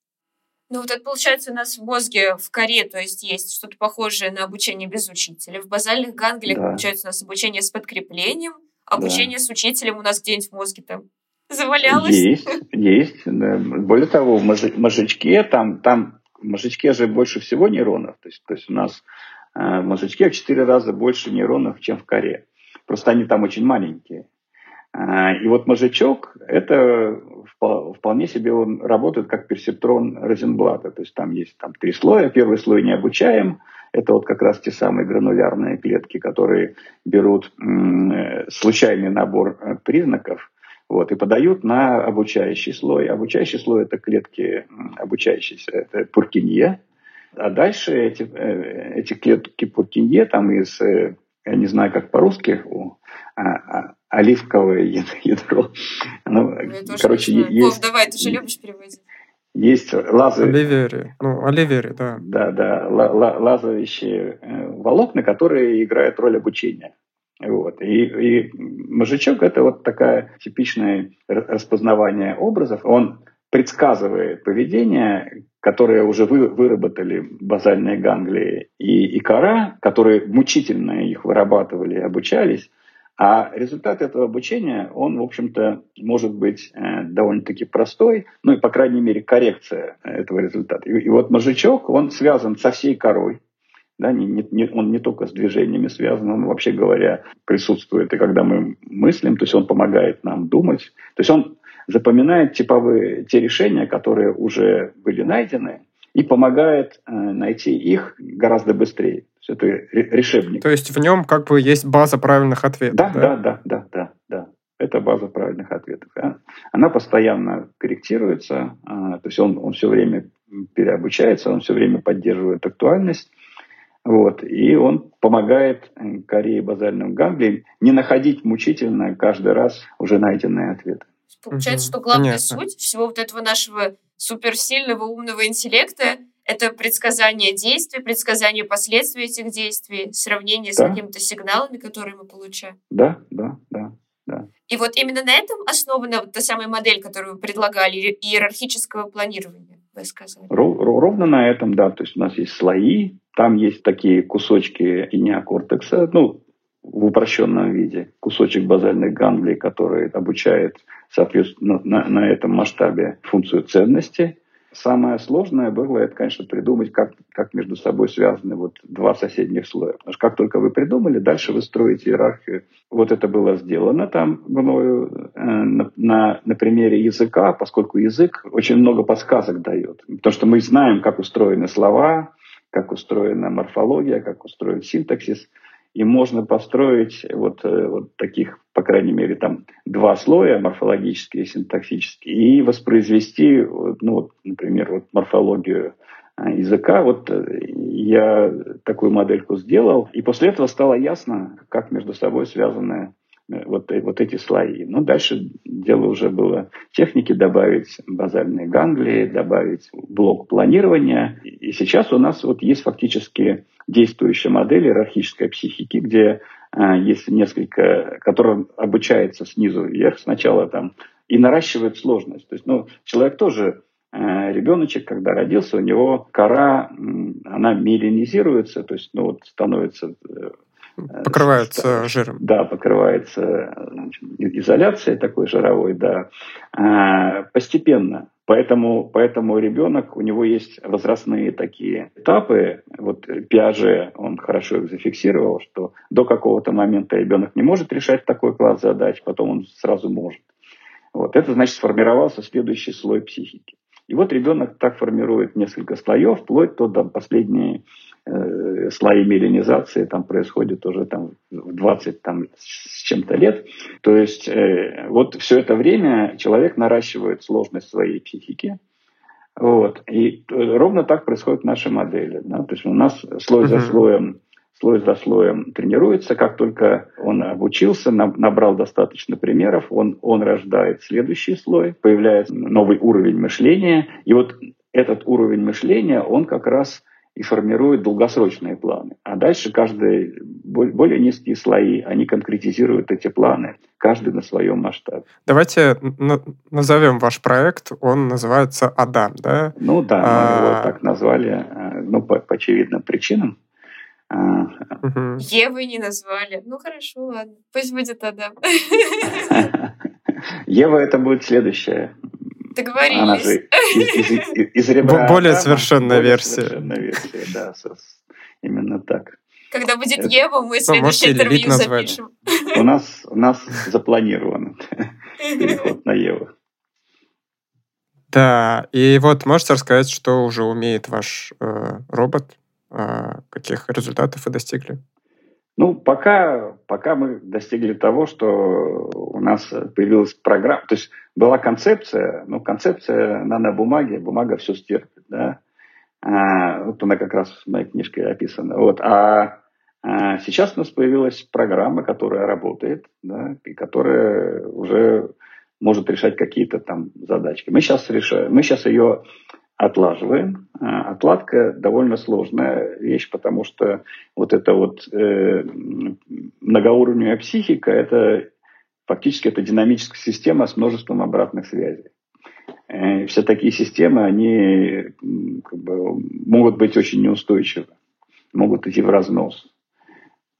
Ну вот это получается у нас в мозге в коре, то есть есть что-то похожее на обучение без учителя. В базальных ганглиях да. получается у нас обучение с подкреплением, обучение да. с учителем у нас где-нибудь в мозге там завалялось. Есть, есть. Да. Более того, в мозжечке там, там в мозжечке же больше всего нейронов. То есть, то есть у нас э, в мозжечке в 4 раза больше нейронов, чем в коре. Просто они там очень маленькие. А, и вот мозжечок – это вполне себе он работает как персептрон Розенблата. То есть там есть там три слоя. Первый слой не обучаем. Это вот как раз те самые гранулярные клетки, которые берут случайный набор э, признаков вот, и подают на обучающий слой. Обучающий слой – это клетки обучающиеся, это Пуркинье. А дальше эти, э, эти клетки Пуркинье там из, э, я не знаю, как по-русски, а, а, оливковое ядро. Ну, короче, есть... Вов, давай, ты же любишь переводить. Есть лазы... Оливери. Ну, оливери, да. Да, да. Лазающие э, волокна, которые играют роль обучения. Вот. И, и мозжечок – это вот такая типичное распознавание образов. Он предсказывает поведение, которое уже вы, выработали базальные ганглии и, и кора, которые мучительно их вырабатывали и обучались, а результат этого обучения, он, в общем-то, может быть э, довольно-таки простой, ну и, по крайней мере, коррекция этого результата. И, и вот мозжечок, он связан со всей корой, да, не, не, он не только с движениями связан, он, вообще говоря, присутствует и когда мы мыслим, то есть он помогает нам думать. То есть он запоминает типовые те решения, которые уже были найдены, и помогает э, найти их гораздо быстрее. То есть это решебник. То есть в нем как бы есть база правильных ответов. Да, да, да, да, да, да. да. Это база правильных ответов. Да? Она постоянно корректируется, э, то есть он, он все время переобучается, он все время поддерживает актуальность. Вот, и он помогает э, Корее базальным ганглиям не находить мучительно каждый раз уже найденные ответы. Получается, угу. что главная Понятно. суть всего вот этого нашего суперсильного умного интеллекта это предсказание действий, предсказание последствий этих действий, сравнение да. с какими-то сигналами, которые мы получаем. Да, да, да, да. И вот именно на этом основана вот та самая модель, которую вы предлагали, иерархического планирования, вы сказали. Ровно на этом, да. То есть у нас есть слои, там есть такие кусочки неокортекса, ну, в упрощенном виде, кусочек базальных ганглий, который обучает, соответственно, на, на этом масштабе функцию ценности. Самое сложное было, это, конечно, придумать, как, как между собой связаны вот два соседних слоя. Потому что как только вы придумали, дальше вы строите иерархию. Вот это было сделано там мною э, на, на, на примере языка, поскольку язык очень много подсказок дает. Потому что мы знаем, как устроены слова, как устроена морфология, как устроен синтаксис – и можно построить вот, э, вот таких, по крайней мере, там два слоя, морфологический и синтаксический, и воспроизвести, ну, вот, например, вот морфологию а, языка. Вот э, я такую модельку сделал, и после этого стало ясно, как между собой связаны вот, э, вот эти слои. Ну, дальше дело уже было техники добавить базальные ганглии, добавить блок планирования. И сейчас у нас вот есть фактически действующая модель иерархической психики, где а, есть несколько, которая обучается снизу вверх, сначала там и наращивает сложность. То есть, ну, человек тоже э, ребеночек, когда родился, у него кора, она меланизируется, то есть, ну, вот становится Э, покрывается жиром. Да, покрывается значит, изоляцией такой жировой, да. А, постепенно. Поэтому, поэтому ребенок, у него есть возрастные такие этапы. Вот Пиаже, он хорошо их зафиксировал, что до какого-то момента ребенок не может решать такой класс задач, потом он сразу может. Вот. Это значит сформировался следующий слой психики. И вот ребенок так формирует несколько слоев, вплоть до, до последней э, слои меленизации там происходит уже там в 20 там, с чем-то лет. То есть э, вот все это время человек наращивает сложность своей психики. Вот. И ровно так происходит в нашей модели. Да? То есть у нас слой uh-huh. за слоем слой за слоем тренируется. Как только он обучился, набрал достаточно примеров, он, он рождает следующий слой, появляется новый уровень мышления. И вот этот уровень мышления, он как раз и формирует долгосрочные планы. А дальше каждый, более низкие слои, они конкретизируют эти планы, каждый на своем масштабе. Давайте назовем ваш проект, он называется «Адам», да? Ну да, мы а... его так назвали, э, ну, по, по очевидным причинам. А, Евы не назвали. Ну хорошо, ладно. Пусть будет Адам. Ева это будет следующая. Договорились. Она же из, из, из ребра Более Адама, совершенная более версия. Совершенная версия, да. Именно так. Когда будет Ева, мы следующее интервью запишем. У нас, у нас запланирован переход на Еву. Да, и вот можете рассказать, что уже умеет ваш э, робот, каких результатов вы достигли? Ну, пока, пока мы достигли того, что у нас появилась программа, то есть была концепция, но концепция на, на бумаге, бумага все стерпит, да. А, вот она как раз в моей книжке описана. Вот. А, а сейчас у нас появилась программа, которая работает, да, и которая уже может решать какие-то там задачки. Мы сейчас решаем, мы сейчас ее отлаживаем. А, отладка довольно сложная вещь, потому что вот эта вот э, многоуровневая психика, это фактически это динамическая система с множеством обратных связей. Э, все такие системы, они как бы, могут быть очень неустойчивы, могут идти в разнос.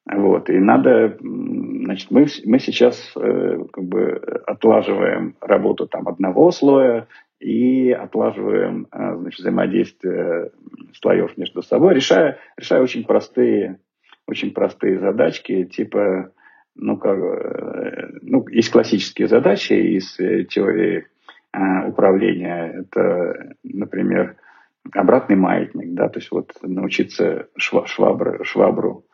Вот. И надо, значит, мы, мы сейчас э, как бы отлаживаем работу там одного слоя и отлаживаем э, значит, взаимодействие слоев между собой, решая, решая очень простые, очень простые задачки, типа, ну, как, э, ну, есть классические задачи из э, теории э, управления. Это, например, обратный маятник, да, то есть вот научиться шва, швабру, швабру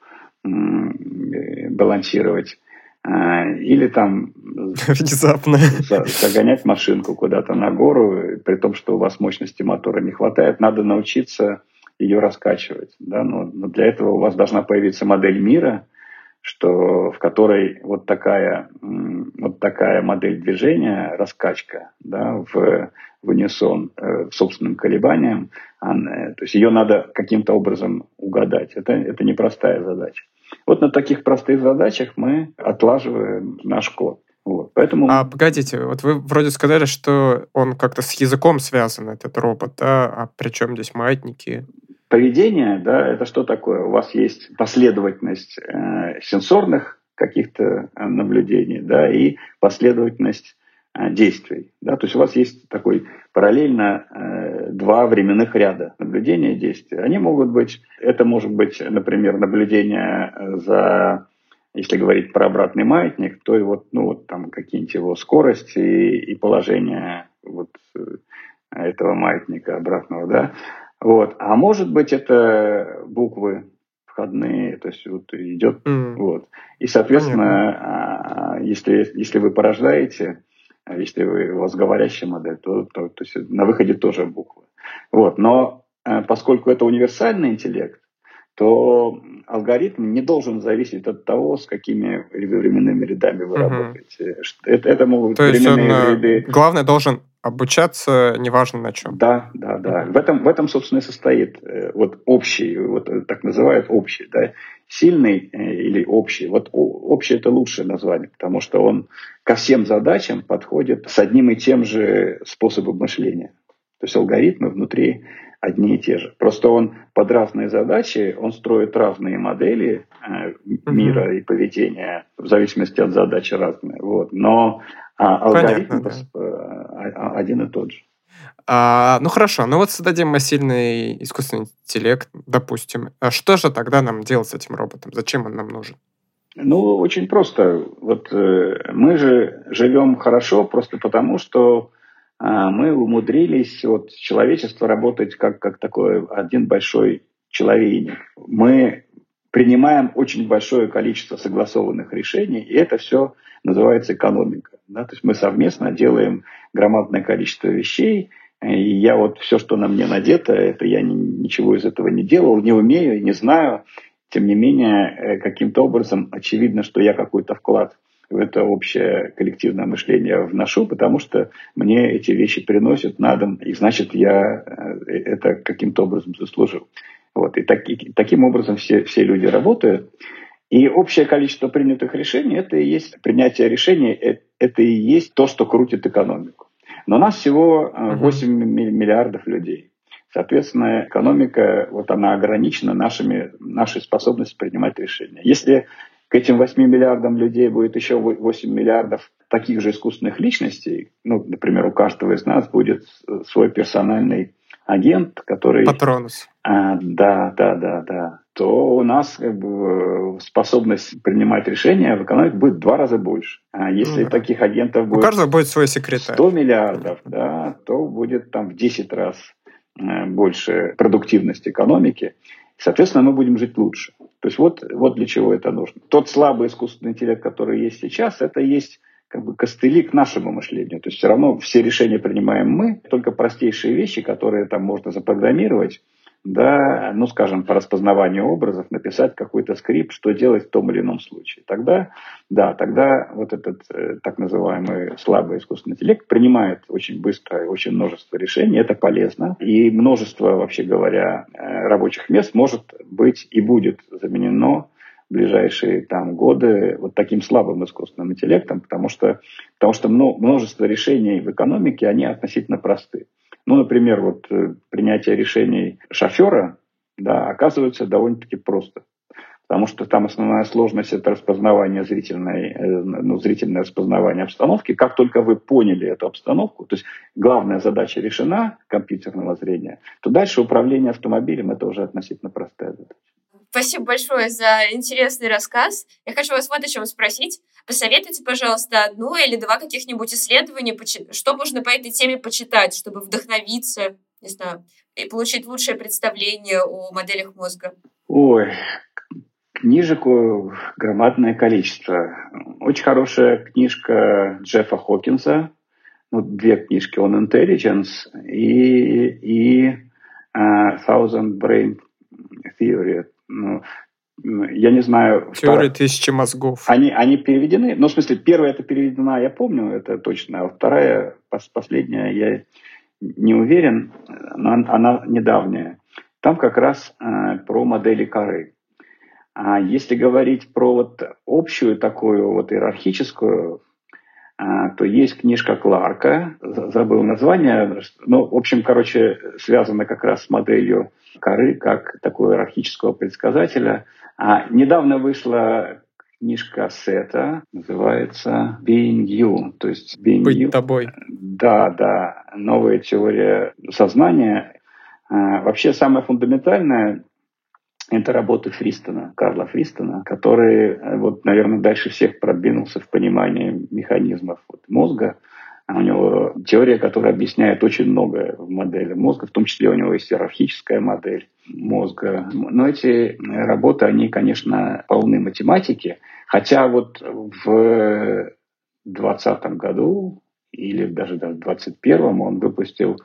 балансировать. А, или там Внезапно. загонять машинку куда-то на гору, при том, что у вас мощности мотора не хватает, надо научиться ее раскачивать. Да? Но, но для этого у вас должна появиться модель мира, что, в которой вот такая, вот такая модель движения, раскачка да, в, в унисон э, собственным колебаниям, она, то есть ее надо каким-то образом угадать. Это, это непростая задача. Вот на таких простых задачах мы отлаживаем наш код. Вот, поэтому... А погодите, вот вы вроде сказали, что он как-то с языком связан, этот робот, да? А при чем здесь маятники? Поведение, да, это что такое? У вас есть последовательность э, сенсорных каких-то э, наблюдений, да, и последовательность действий, да, то есть у вас есть такой параллельно э, два временных ряда наблюдения и действия. Они могут быть, это может быть, например, наблюдение за, если говорить про обратный маятник, то и вот, ну, вот там какие-нибудь его скорости и, и положение вот э, этого маятника обратного, да. Вот. А может быть, это буквы входные, то есть вот идет, mm. вот. И, соответственно, а, если, если вы порождаете а если у вас говорящая модель, то, то, то есть на выходе тоже буквы. Вот. Но э, поскольку это универсальный интеллект, то алгоритм не должен зависеть от того, с какими временными рядами вы угу. работаете. Это, это могут То есть он, э, ряды... главное, должен обучаться неважно на чем. Да, да, да. В этом, в этом собственно, и состоит э, вот общий, вот так называют общий, да, сильный э, или общий. Вот общий это лучшее название, потому что он ко всем задачам подходит с одним и тем же способом мышления. То есть алгоритмы внутри одни и те же. Просто он под разные задачи, он строит разные модели э, мира mm-hmm. и поведения в зависимости от задачи разные. Вот. Но а, алгоритм Понятно, да. Э, один и тот же. А, ну хорошо, ну вот создадим мы сильный искусственный интеллект, допустим. А что же тогда нам делать с этим роботом? Зачем он нам нужен? Ну, очень просто. Вот э, мы же живем хорошо просто потому, что мы умудрились, вот человечество работать как, как такой один большой человейник. Мы принимаем очень большое количество согласованных решений, и это все называется экономика. Да? То есть мы совместно делаем громадное количество вещей, и я вот все, что на мне надето, это я ничего из этого не делал, не умею, не знаю. Тем не менее, э, каким-то образом очевидно, что я какой-то вклад в это общее коллективное мышление вношу, потому что мне эти вещи приносят на дом, и значит, я э, это каким-то образом заслужил. Вот. И, так, и таким образом все, все люди работают. И общее количество принятых решений – это и есть принятие решений, э, это и есть то, что крутит экономику. Но нас всего 8 э, миллиардов людей. Соответственно, экономика, вот она ограничена нашими, нашей способностью принимать решения. Если к этим 8 миллиардам людей будет еще 8 миллиардов таких же искусственных личностей. Ну, например, у каждого из нас будет свой персональный агент, который... Патронус. А, да, да, да, да. то у нас как бы, способность принимать решения в экономике будет в два раза больше. А если ну, таких агентов будет... У каждого будет свой секретарь. 100 миллиардов, да, то будет там в 10 раз э, больше продуктивность экономики. Соответственно, мы будем жить лучше. То есть вот, вот для чего это нужно. Тот слабый искусственный интеллект, который есть сейчас, это есть как бы костыли к нашему мышлению. То есть все равно все решения принимаем мы, только простейшие вещи, которые там можно запрограммировать, да, ну, скажем, по распознаванию образов написать какой-то скрипт, что делать в том или ином случае. Тогда, да, тогда вот этот э, так называемый слабый искусственный интеллект принимает очень быстро очень множество решений, это полезно. И множество, вообще говоря, э, рабочих мест может быть и будет заменено в ближайшие там, годы вот таким слабым искусственным интеллектом, потому что, потому что множество решений в экономике, они относительно простые. Ну, например, вот э, принятие решений шофера, да, оказывается довольно-таки просто. Потому что там основная сложность – это распознавание зрительной, э, ну, зрительное распознавание обстановки. Как только вы поняли эту обстановку, то есть главная задача решена компьютерного зрения, то дальше управление автомобилем – это уже относительно простая задача. Спасибо большое за интересный рассказ. Я хочу вас вот о чем спросить. Посоветуйте, пожалуйста, одно или два каких-нибудь исследования, что можно по этой теме почитать, чтобы вдохновиться, не знаю, и получить лучшее представление о моделях мозга. Ой, книжек громадное количество. Очень хорошая книжка Джеффа Хокинса, ну, две книжки, он Intelligence и, и uh, Thousand Brain Theory, ну, я не знаю... Теория втор... тысячи мозгов. Они, они переведены, ну, в смысле, первая это переведена, я помню, это точно, а вторая, последняя, я не уверен, но она недавняя. Там как раз э, про модели коры. А если говорить про вот общую такую вот иерархическую, то есть книжка Кларка, забыл название, ну, в общем, короче, связана как раз с моделью коры как такого иерархического предсказателя. А недавно вышла книжка Сета, называется Being You, то есть Being Быть you. тобой. Да, да, новая теория сознания. А, вообще самое фундаментальное это работа Фристона, Карла Фристона, который, вот, наверное, дальше всех продвинулся в понимании механизмов вот, мозга. У него теория, которая объясняет очень многое в модели мозга, в том числе у него есть иерархическая модель мозга. Но эти работы, они, конечно, полны математики, хотя вот в 2020 году или даже в 2021 он выпустил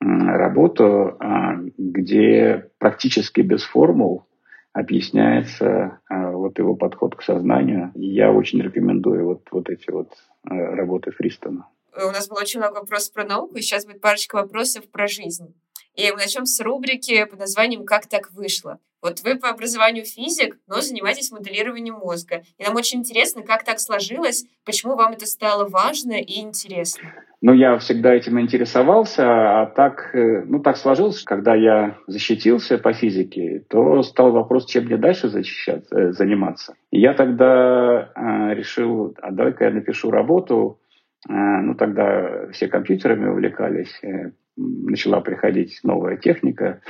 работу, а, где практически без формул объясняется а, вот его подход к сознанию. я очень рекомендую вот, вот эти вот а, работы Фристона. Э, у нас было очень много вопросов про науку, и сейчас будет парочка вопросов про жизнь. И мы начнем с рубрики под названием «Как так вышло?». Вот вы по образованию физик, но занимаетесь моделированием мозга. И нам очень интересно, как так сложилось, почему вам это стало важно и интересно. Ну, я всегда этим интересовался, а так, э, ну, так сложилось, когда я защитился по физике, то стал вопрос, чем мне дальше защищаться, э, заниматься. И я тогда э, решил, а давай-ка я напишу работу, э, ну, тогда все компьютерами увлекались, э, начала приходить новая техника,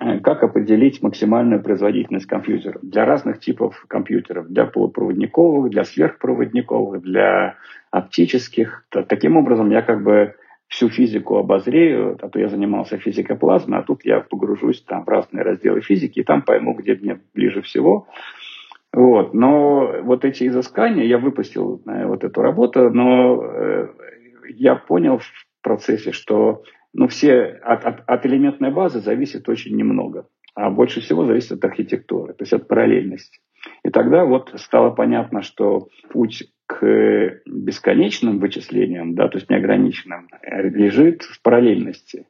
э, как определить максимальную производительность компьютера для разных типов компьютеров, для полупроводниковых, для сверхпроводниковых, для оптических. Таким образом, я как бы всю физику обозрею, а то я занимался физикой плазмы, а тут я погружусь там в разные разделы физики, и там пойму, где мне ближе всего. Вот. Но вот эти изыскания, я выпустил э, вот эту работу, но э, я понял в процессе, что но все от, от, от элементной базы зависит очень немного, а больше всего зависит от архитектуры, то есть от параллельности. И тогда вот стало понятно, что путь к бесконечным вычислениям, да, то есть неограниченным, лежит в параллельности.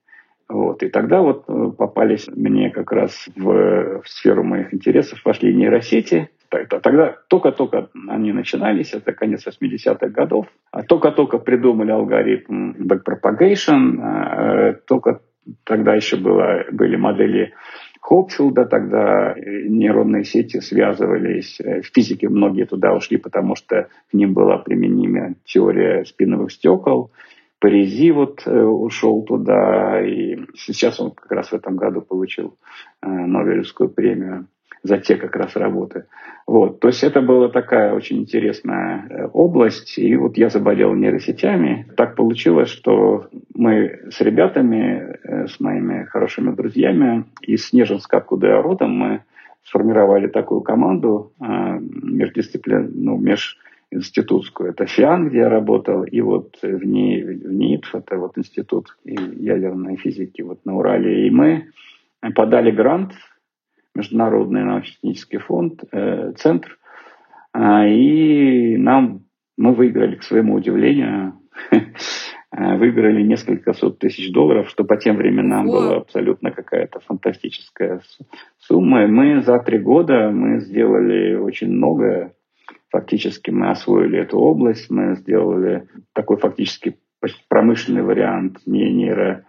Вот. И тогда вот э, попались мне как раз в, в сферу моих интересов, пошли нейросети, Тогда только-только они начинались, это конец 80-х годов. А только-только придумали алгоритм backpropagation, э, только тогда еще было, были модели Хопфилда, тогда нейронные сети связывались. Э, в физике многие туда ушли, потому что к ним была применима теория спиновых стекол. Паризи вот э, ушел туда, и сейчас он как раз в этом году получил Нобелевскую премию. За те как раз работы. Вот. То есть это была такая очень интересная э, область. И вот я заболел нейросетями. Так получилось, что мы с ребятами, э, с моими хорошими друзьями из Снежинска, откуда я родом, мы сформировали такую команду э, междисциплин, ну, межинститутскую. Это ФИАН, где я работал, и вот в, НИ, в НИИТФ, это вот институт ядерной физики вот на Урале. И мы подали грант Международный научно-технический фонд, э, центр, э, и нам мы выиграли, к своему удивлению, э, выиграли несколько сот тысяч долларов, что по тем временам вот. была абсолютно какая-то фантастическая сумма. Мы за три года мы сделали очень многое. Фактически мы освоили эту область, мы сделали такой фактически промышленный вариант не нейро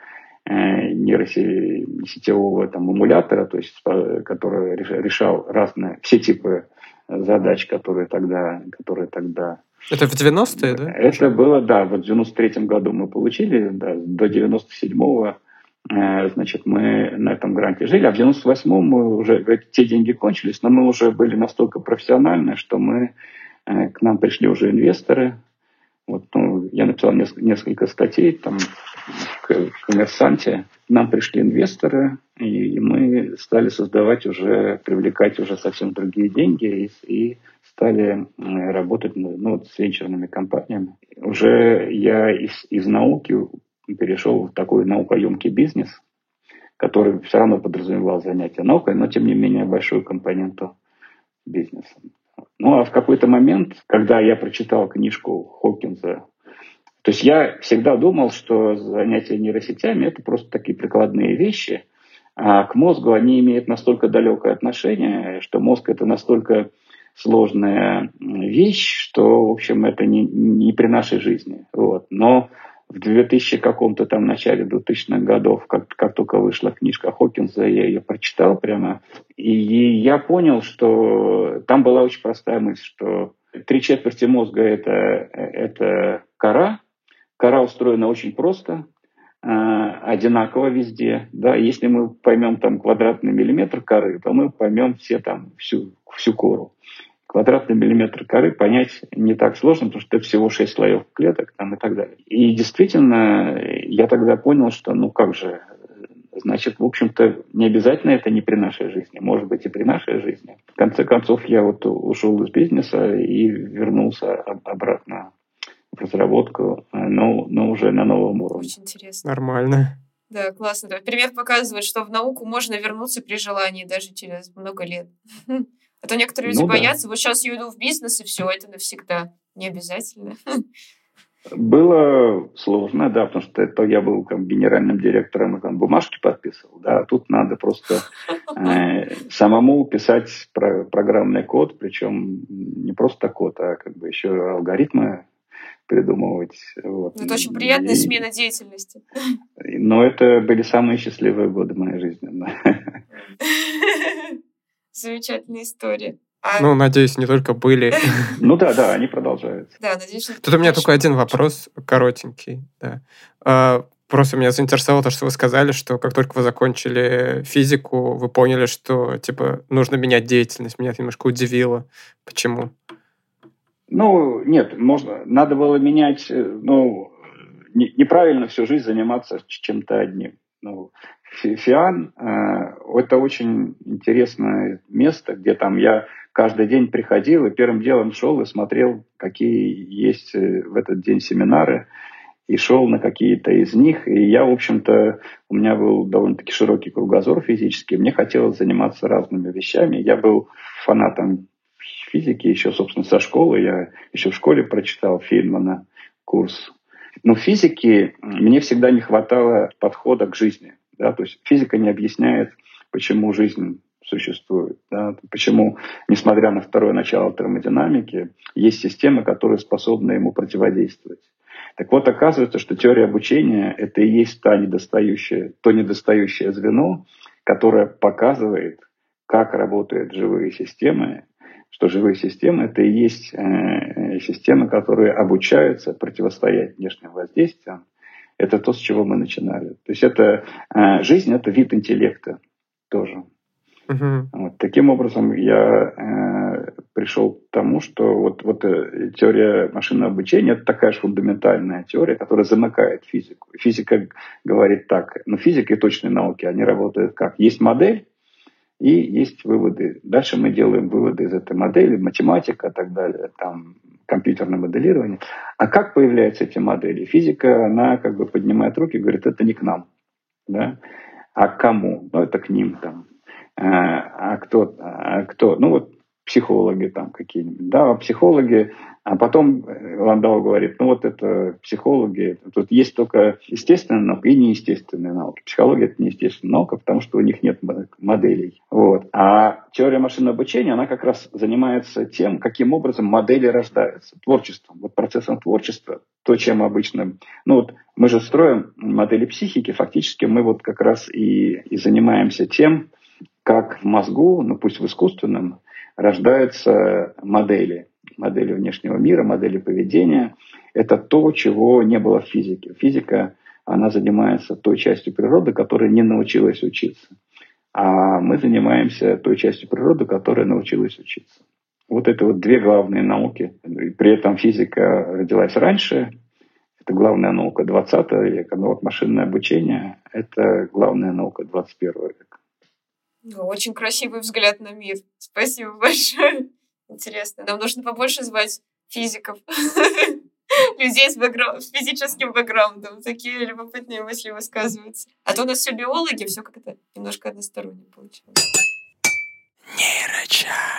нейросетевого там, эмулятора, то есть, э, который решал разные, все типы задач, которые тогда, которые тогда это в 90-е, да? Это было, да, вот в 93-м году мы получили, да, до 97-го, э, значит, мы на этом гранте жили, а в 98-м мы уже, те деньги кончились, но мы уже были настолько профессиональны, что мы, к нам пришли уже инвесторы, вот, ну, я написал несколько, несколько статей там в «Коммерсанте». Нам пришли инвесторы, и мы стали создавать уже, привлекать уже совсем другие деньги и, и стали работать ну, вот, с венчурными компаниями. Уже я из, из науки перешел в такой наукоемкий бизнес, который все равно подразумевал занятие наукой, но тем не менее большую компоненту бизнеса. Ну, а в какой-то момент, когда я прочитал книжку Хокинса, то есть я всегда думал, что занятия нейросетями – это просто такие прикладные вещи, а к мозгу они имеют настолько далекое отношение, что мозг – это настолько сложная вещь, что, в общем, это не, не при нашей жизни. Вот. Но в 2000 каком-то там начале 2000-х годов, как, как только вышла книжка Хокинса, я ее прочитал прямо, и я понял, что там была очень простая мысль, что три четверти мозга это, это кора, кора устроена очень просто, э, одинаково везде. Да? Если мы поймем там квадратный миллиметр коры, то мы поймем все там всю, всю кору квадратный миллиметр коры понять не так сложно, потому что это всего 6 слоев клеток там, и так далее. И действительно, я тогда понял, что ну как же, значит, в общем-то, не обязательно это не при нашей жизни, может быть и при нашей жизни. В конце концов, я вот ушел из бизнеса и вернулся обратно в разработку, но, но уже на новом уровне. Очень интересно. Нормально. Да, классно. Пример показывает, что в науку можно вернуться при желании даже через много лет. А то некоторые люди ну, боятся, да. вот сейчас я иду в бизнес, и все, это навсегда. Не обязательно. Было сложно, да, потому что это я был там генеральным директором и там бумажки подписывал, да, а тут надо просто э, самому писать про, программный код, причем не просто код, а как бы еще алгоритмы придумывать. Вот. Это очень приятная и, смена деятельности. Но это были самые счастливые годы моей жизни. Замечательная история. А... Ну, надеюсь, не только были. Ну да, да, они продолжаются. Да, надеюсь, что Тут у меня только один вопрос, коротенький. Да. А, просто меня заинтересовало то, что вы сказали, что как только вы закончили физику, вы поняли, что типа нужно менять деятельность. Меня это немножко удивило. Почему? Ну, нет, можно, надо было менять, э, ну, не, неправильно всю жизнь заниматься чем-то одним. Ну, Фиан э, – это очень интересное место, где там я каждый день приходил и первым делом шел и смотрел, какие есть э, в этот день семинары, и шел на какие-то из них. И я, в общем-то, у меня был довольно-таки широкий кругозор физический, мне хотелось заниматься разными вещами. Я был фанатом физики еще, собственно, со школы. Я еще в школе прочитал Фейнмана курс. Но в физике мне всегда не хватало подхода к жизни. Да? То есть физика не объясняет, почему жизнь существует. Да? Почему, несмотря на второе начало термодинамики, есть системы, которые способны ему противодействовать. Так вот, оказывается, что теория обучения – это и есть та недостающая, то недостающее звено, которое показывает, как работают живые системы, что живые системы – это и есть э, системы, которые обучаются противостоять внешним воздействиям, это то, с чего мы начинали. То есть это э, жизнь – это вид интеллекта тоже. Угу. Вот. Таким образом, я э, пришел к тому, что вот, вот э, теория машинного обучения – это такая же фундаментальная теория, которая замыкает физику. Физика говорит так, ну физика и точные науки, они работают как? Есть модель, и есть выводы. Дальше мы делаем выводы из этой модели, математика и так далее, там компьютерное моделирование. А как появляются эти модели? Физика, она как бы поднимает руки и говорит, это не к нам. Да? А к кому? Ну, это к ним там. А, а кто, а кто? Ну, вот психологи там какие-нибудь, да, психологи, а потом Ландау говорит, ну вот это психологи, тут есть только естественная наука и неестественная наука. Психология это неестественная наука, потому что у них нет моделей. Вот. А теория машинного обучения, она как раз занимается тем, каким образом модели рождаются, творчеством, вот процессом творчества, то, чем обычно... Ну вот мы же строим модели психики, фактически мы вот как раз и, и занимаемся тем, как в мозгу, ну пусть в искусственном, рождаются модели, модели внешнего мира, модели поведения. Это то, чего не было в физике. Физика, она занимается той частью природы, которая не научилась учиться. А мы занимаемся той частью природы, которая научилась учиться. Вот это вот две главные науки. При этом физика родилась раньше. Это главная наука 20 века. Но вот машинное обучение – это главная наука 21 века. Очень красивый взгляд на мир. Спасибо большое. Интересно. Нам нужно побольше звать физиков. Людей с, бэкграу... с физическим бэкграундом. Такие любопытные мысли высказываются. А то у нас все биологи, все как-то немножко односторонне получилось. Нейрочай.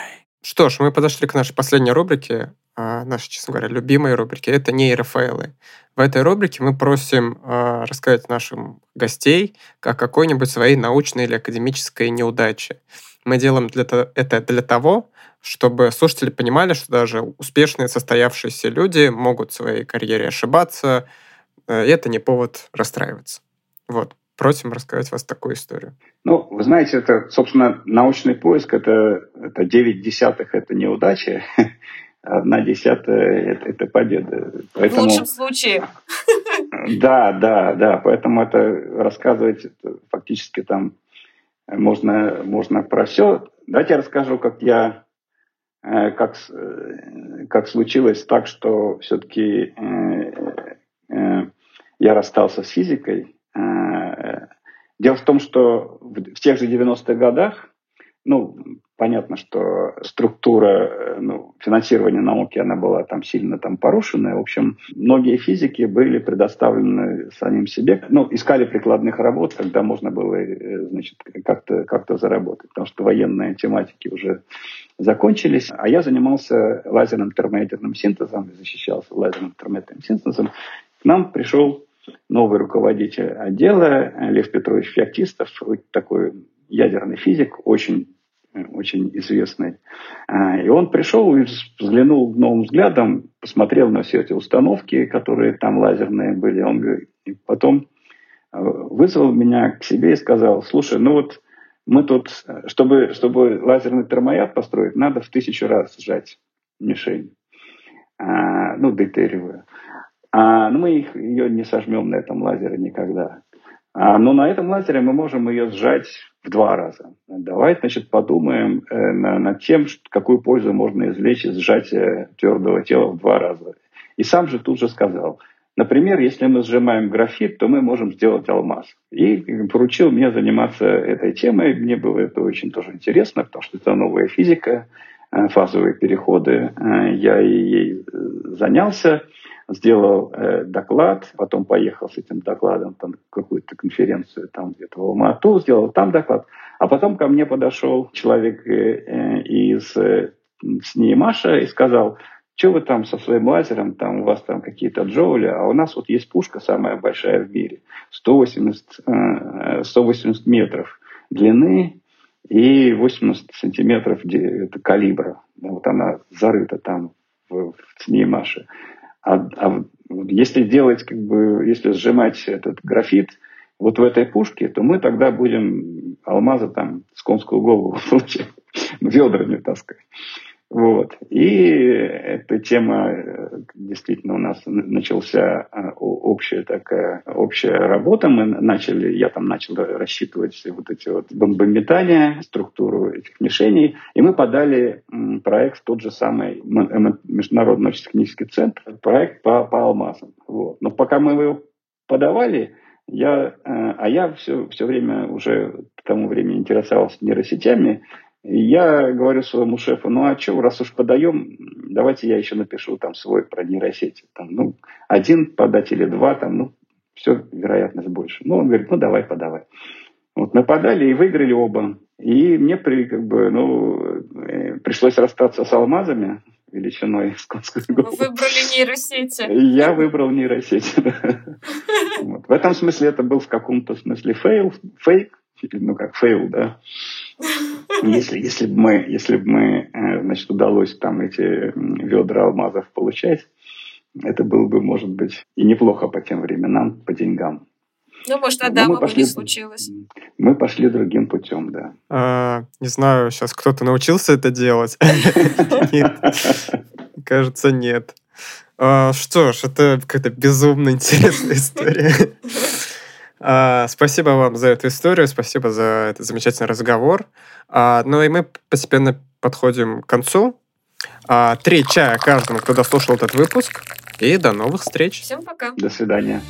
Что ж, мы подошли к нашей последней рубрике, а, нашей, честно говоря, любимой рубрике. Это нейрофейлы. В этой рубрике мы просим э, рассказать нашим гостей о какой-нибудь своей научной или академической неудаче. Мы делаем для, это для того, чтобы слушатели понимали, что даже успешные состоявшиеся люди могут в своей карьере ошибаться, э, и это не повод расстраиваться. Вот. Просим рассказать вас такую историю. Ну, вы знаете, это, собственно, научный поиск, это, это 9 десятых, это неудача, одна десятая это, это победа. Поэтому, в лучшем случае. Да, да, да. Поэтому это рассказывать это фактически там можно, можно про все. Давайте я расскажу, как я э, как, э, как случилось так, что все-таки э, я расстался с физикой. Дело в том, что в тех же 90-х годах ну, понятно, что структура э, ну, финансирования науки, она была там сильно там порушена. В общем, многие физики были предоставлены самим себе. Ну, искали прикладных работ, когда можно было, э, значит, как-то как заработать. Потому что военные тематики уже закончились. А я занимался лазерным термоядерным синтезом, защищался лазерным термоядерным синтезом. К нам пришел новый руководитель отдела Лев Петрович Феоктистов, такой ядерный физик, очень очень известный. А, и он пришел и взглянул новым взглядом, посмотрел на все эти установки, которые там лазерные были. Он и потом а, вызвал меня к себе и сказал, слушай, ну вот мы тут, чтобы, чтобы лазерный термояд построить, надо в тысячу раз сжать мишень, а, ну, дейтериевую. А, ну, мы их, ее не сожмем на этом лазере никогда. А, но на этом лазере мы можем ее сжать в два раза. Давай, значит, подумаем э, над тем, какую пользу можно извлечь из сжатия твердого тела в два раза. И сам же тут же сказал, например, если мы сжимаем графит, то мы можем сделать алмаз. И поручил мне заниматься этой темой. Мне было это очень тоже интересно, потому что это новая физика, фазовые переходы. Э, я ей занялся сделал э, доклад, потом поехал с этим докладом там, какую-то конференцию там где-то в Алмату, сделал там доклад, а потом ко мне подошел человек э, из э, с ней Маша и сказал, что вы там со своим лазером, там у вас там какие-то джоули, а у нас вот есть пушка самая большая в мире, 180, э, 180 метров длины и 80 сантиметров это калибра. Вот она зарыта там в, в цне Маши. А, а если делать, как бы, если сжимать этот графит вот в этой пушке, то мы тогда будем алмаза там с конскую голову получать, ведрами таскать. Вот. И эта тема э, действительно у нас начался э, общая такая общая работа. Мы начали, я там начал рассчитывать вот эти вот бомбометания, структуру этих мишеней, и мы подали проект в тот же самый Международный научно-технический центр, проект по, по алмазам. Вот. Но пока мы его подавали, я, э, а я все, все время уже к тому времени интересовался нейросетями, я говорю своему шефу, ну а что, раз уж подаем, давайте я еще напишу там свой про нейросети. Там, ну, один подать или два, там, ну, все, вероятность больше. Ну, он говорит, ну, давай, подавай. Вот мы подали и выиграли оба. И мне при, как бы, ну, э, пришлось расстаться с алмазами величиной с конскую Вы выбрали нейросети. Я выбрал нейросети. В этом смысле это был в каком-то смысле фейл, фейк, ну как fail, да. Если, если бы мы, если бы мы, э, значит, удалось там эти ведра алмазов получать, это было бы, может быть, и неплохо по тем временам, по деньгам. Ну, может, Адама бы не случилось. Мы пошли другим путем, да. А, не знаю, сейчас кто-то научился это делать. Нет. Кажется, нет. А, что ж, это какая-то безумно интересная история. А, спасибо вам за эту историю, спасибо за этот замечательный разговор. А, ну и мы постепенно подходим к концу. А, три чая каждому, кто дослушал этот выпуск. И до новых встреч. Всем пока. До свидания.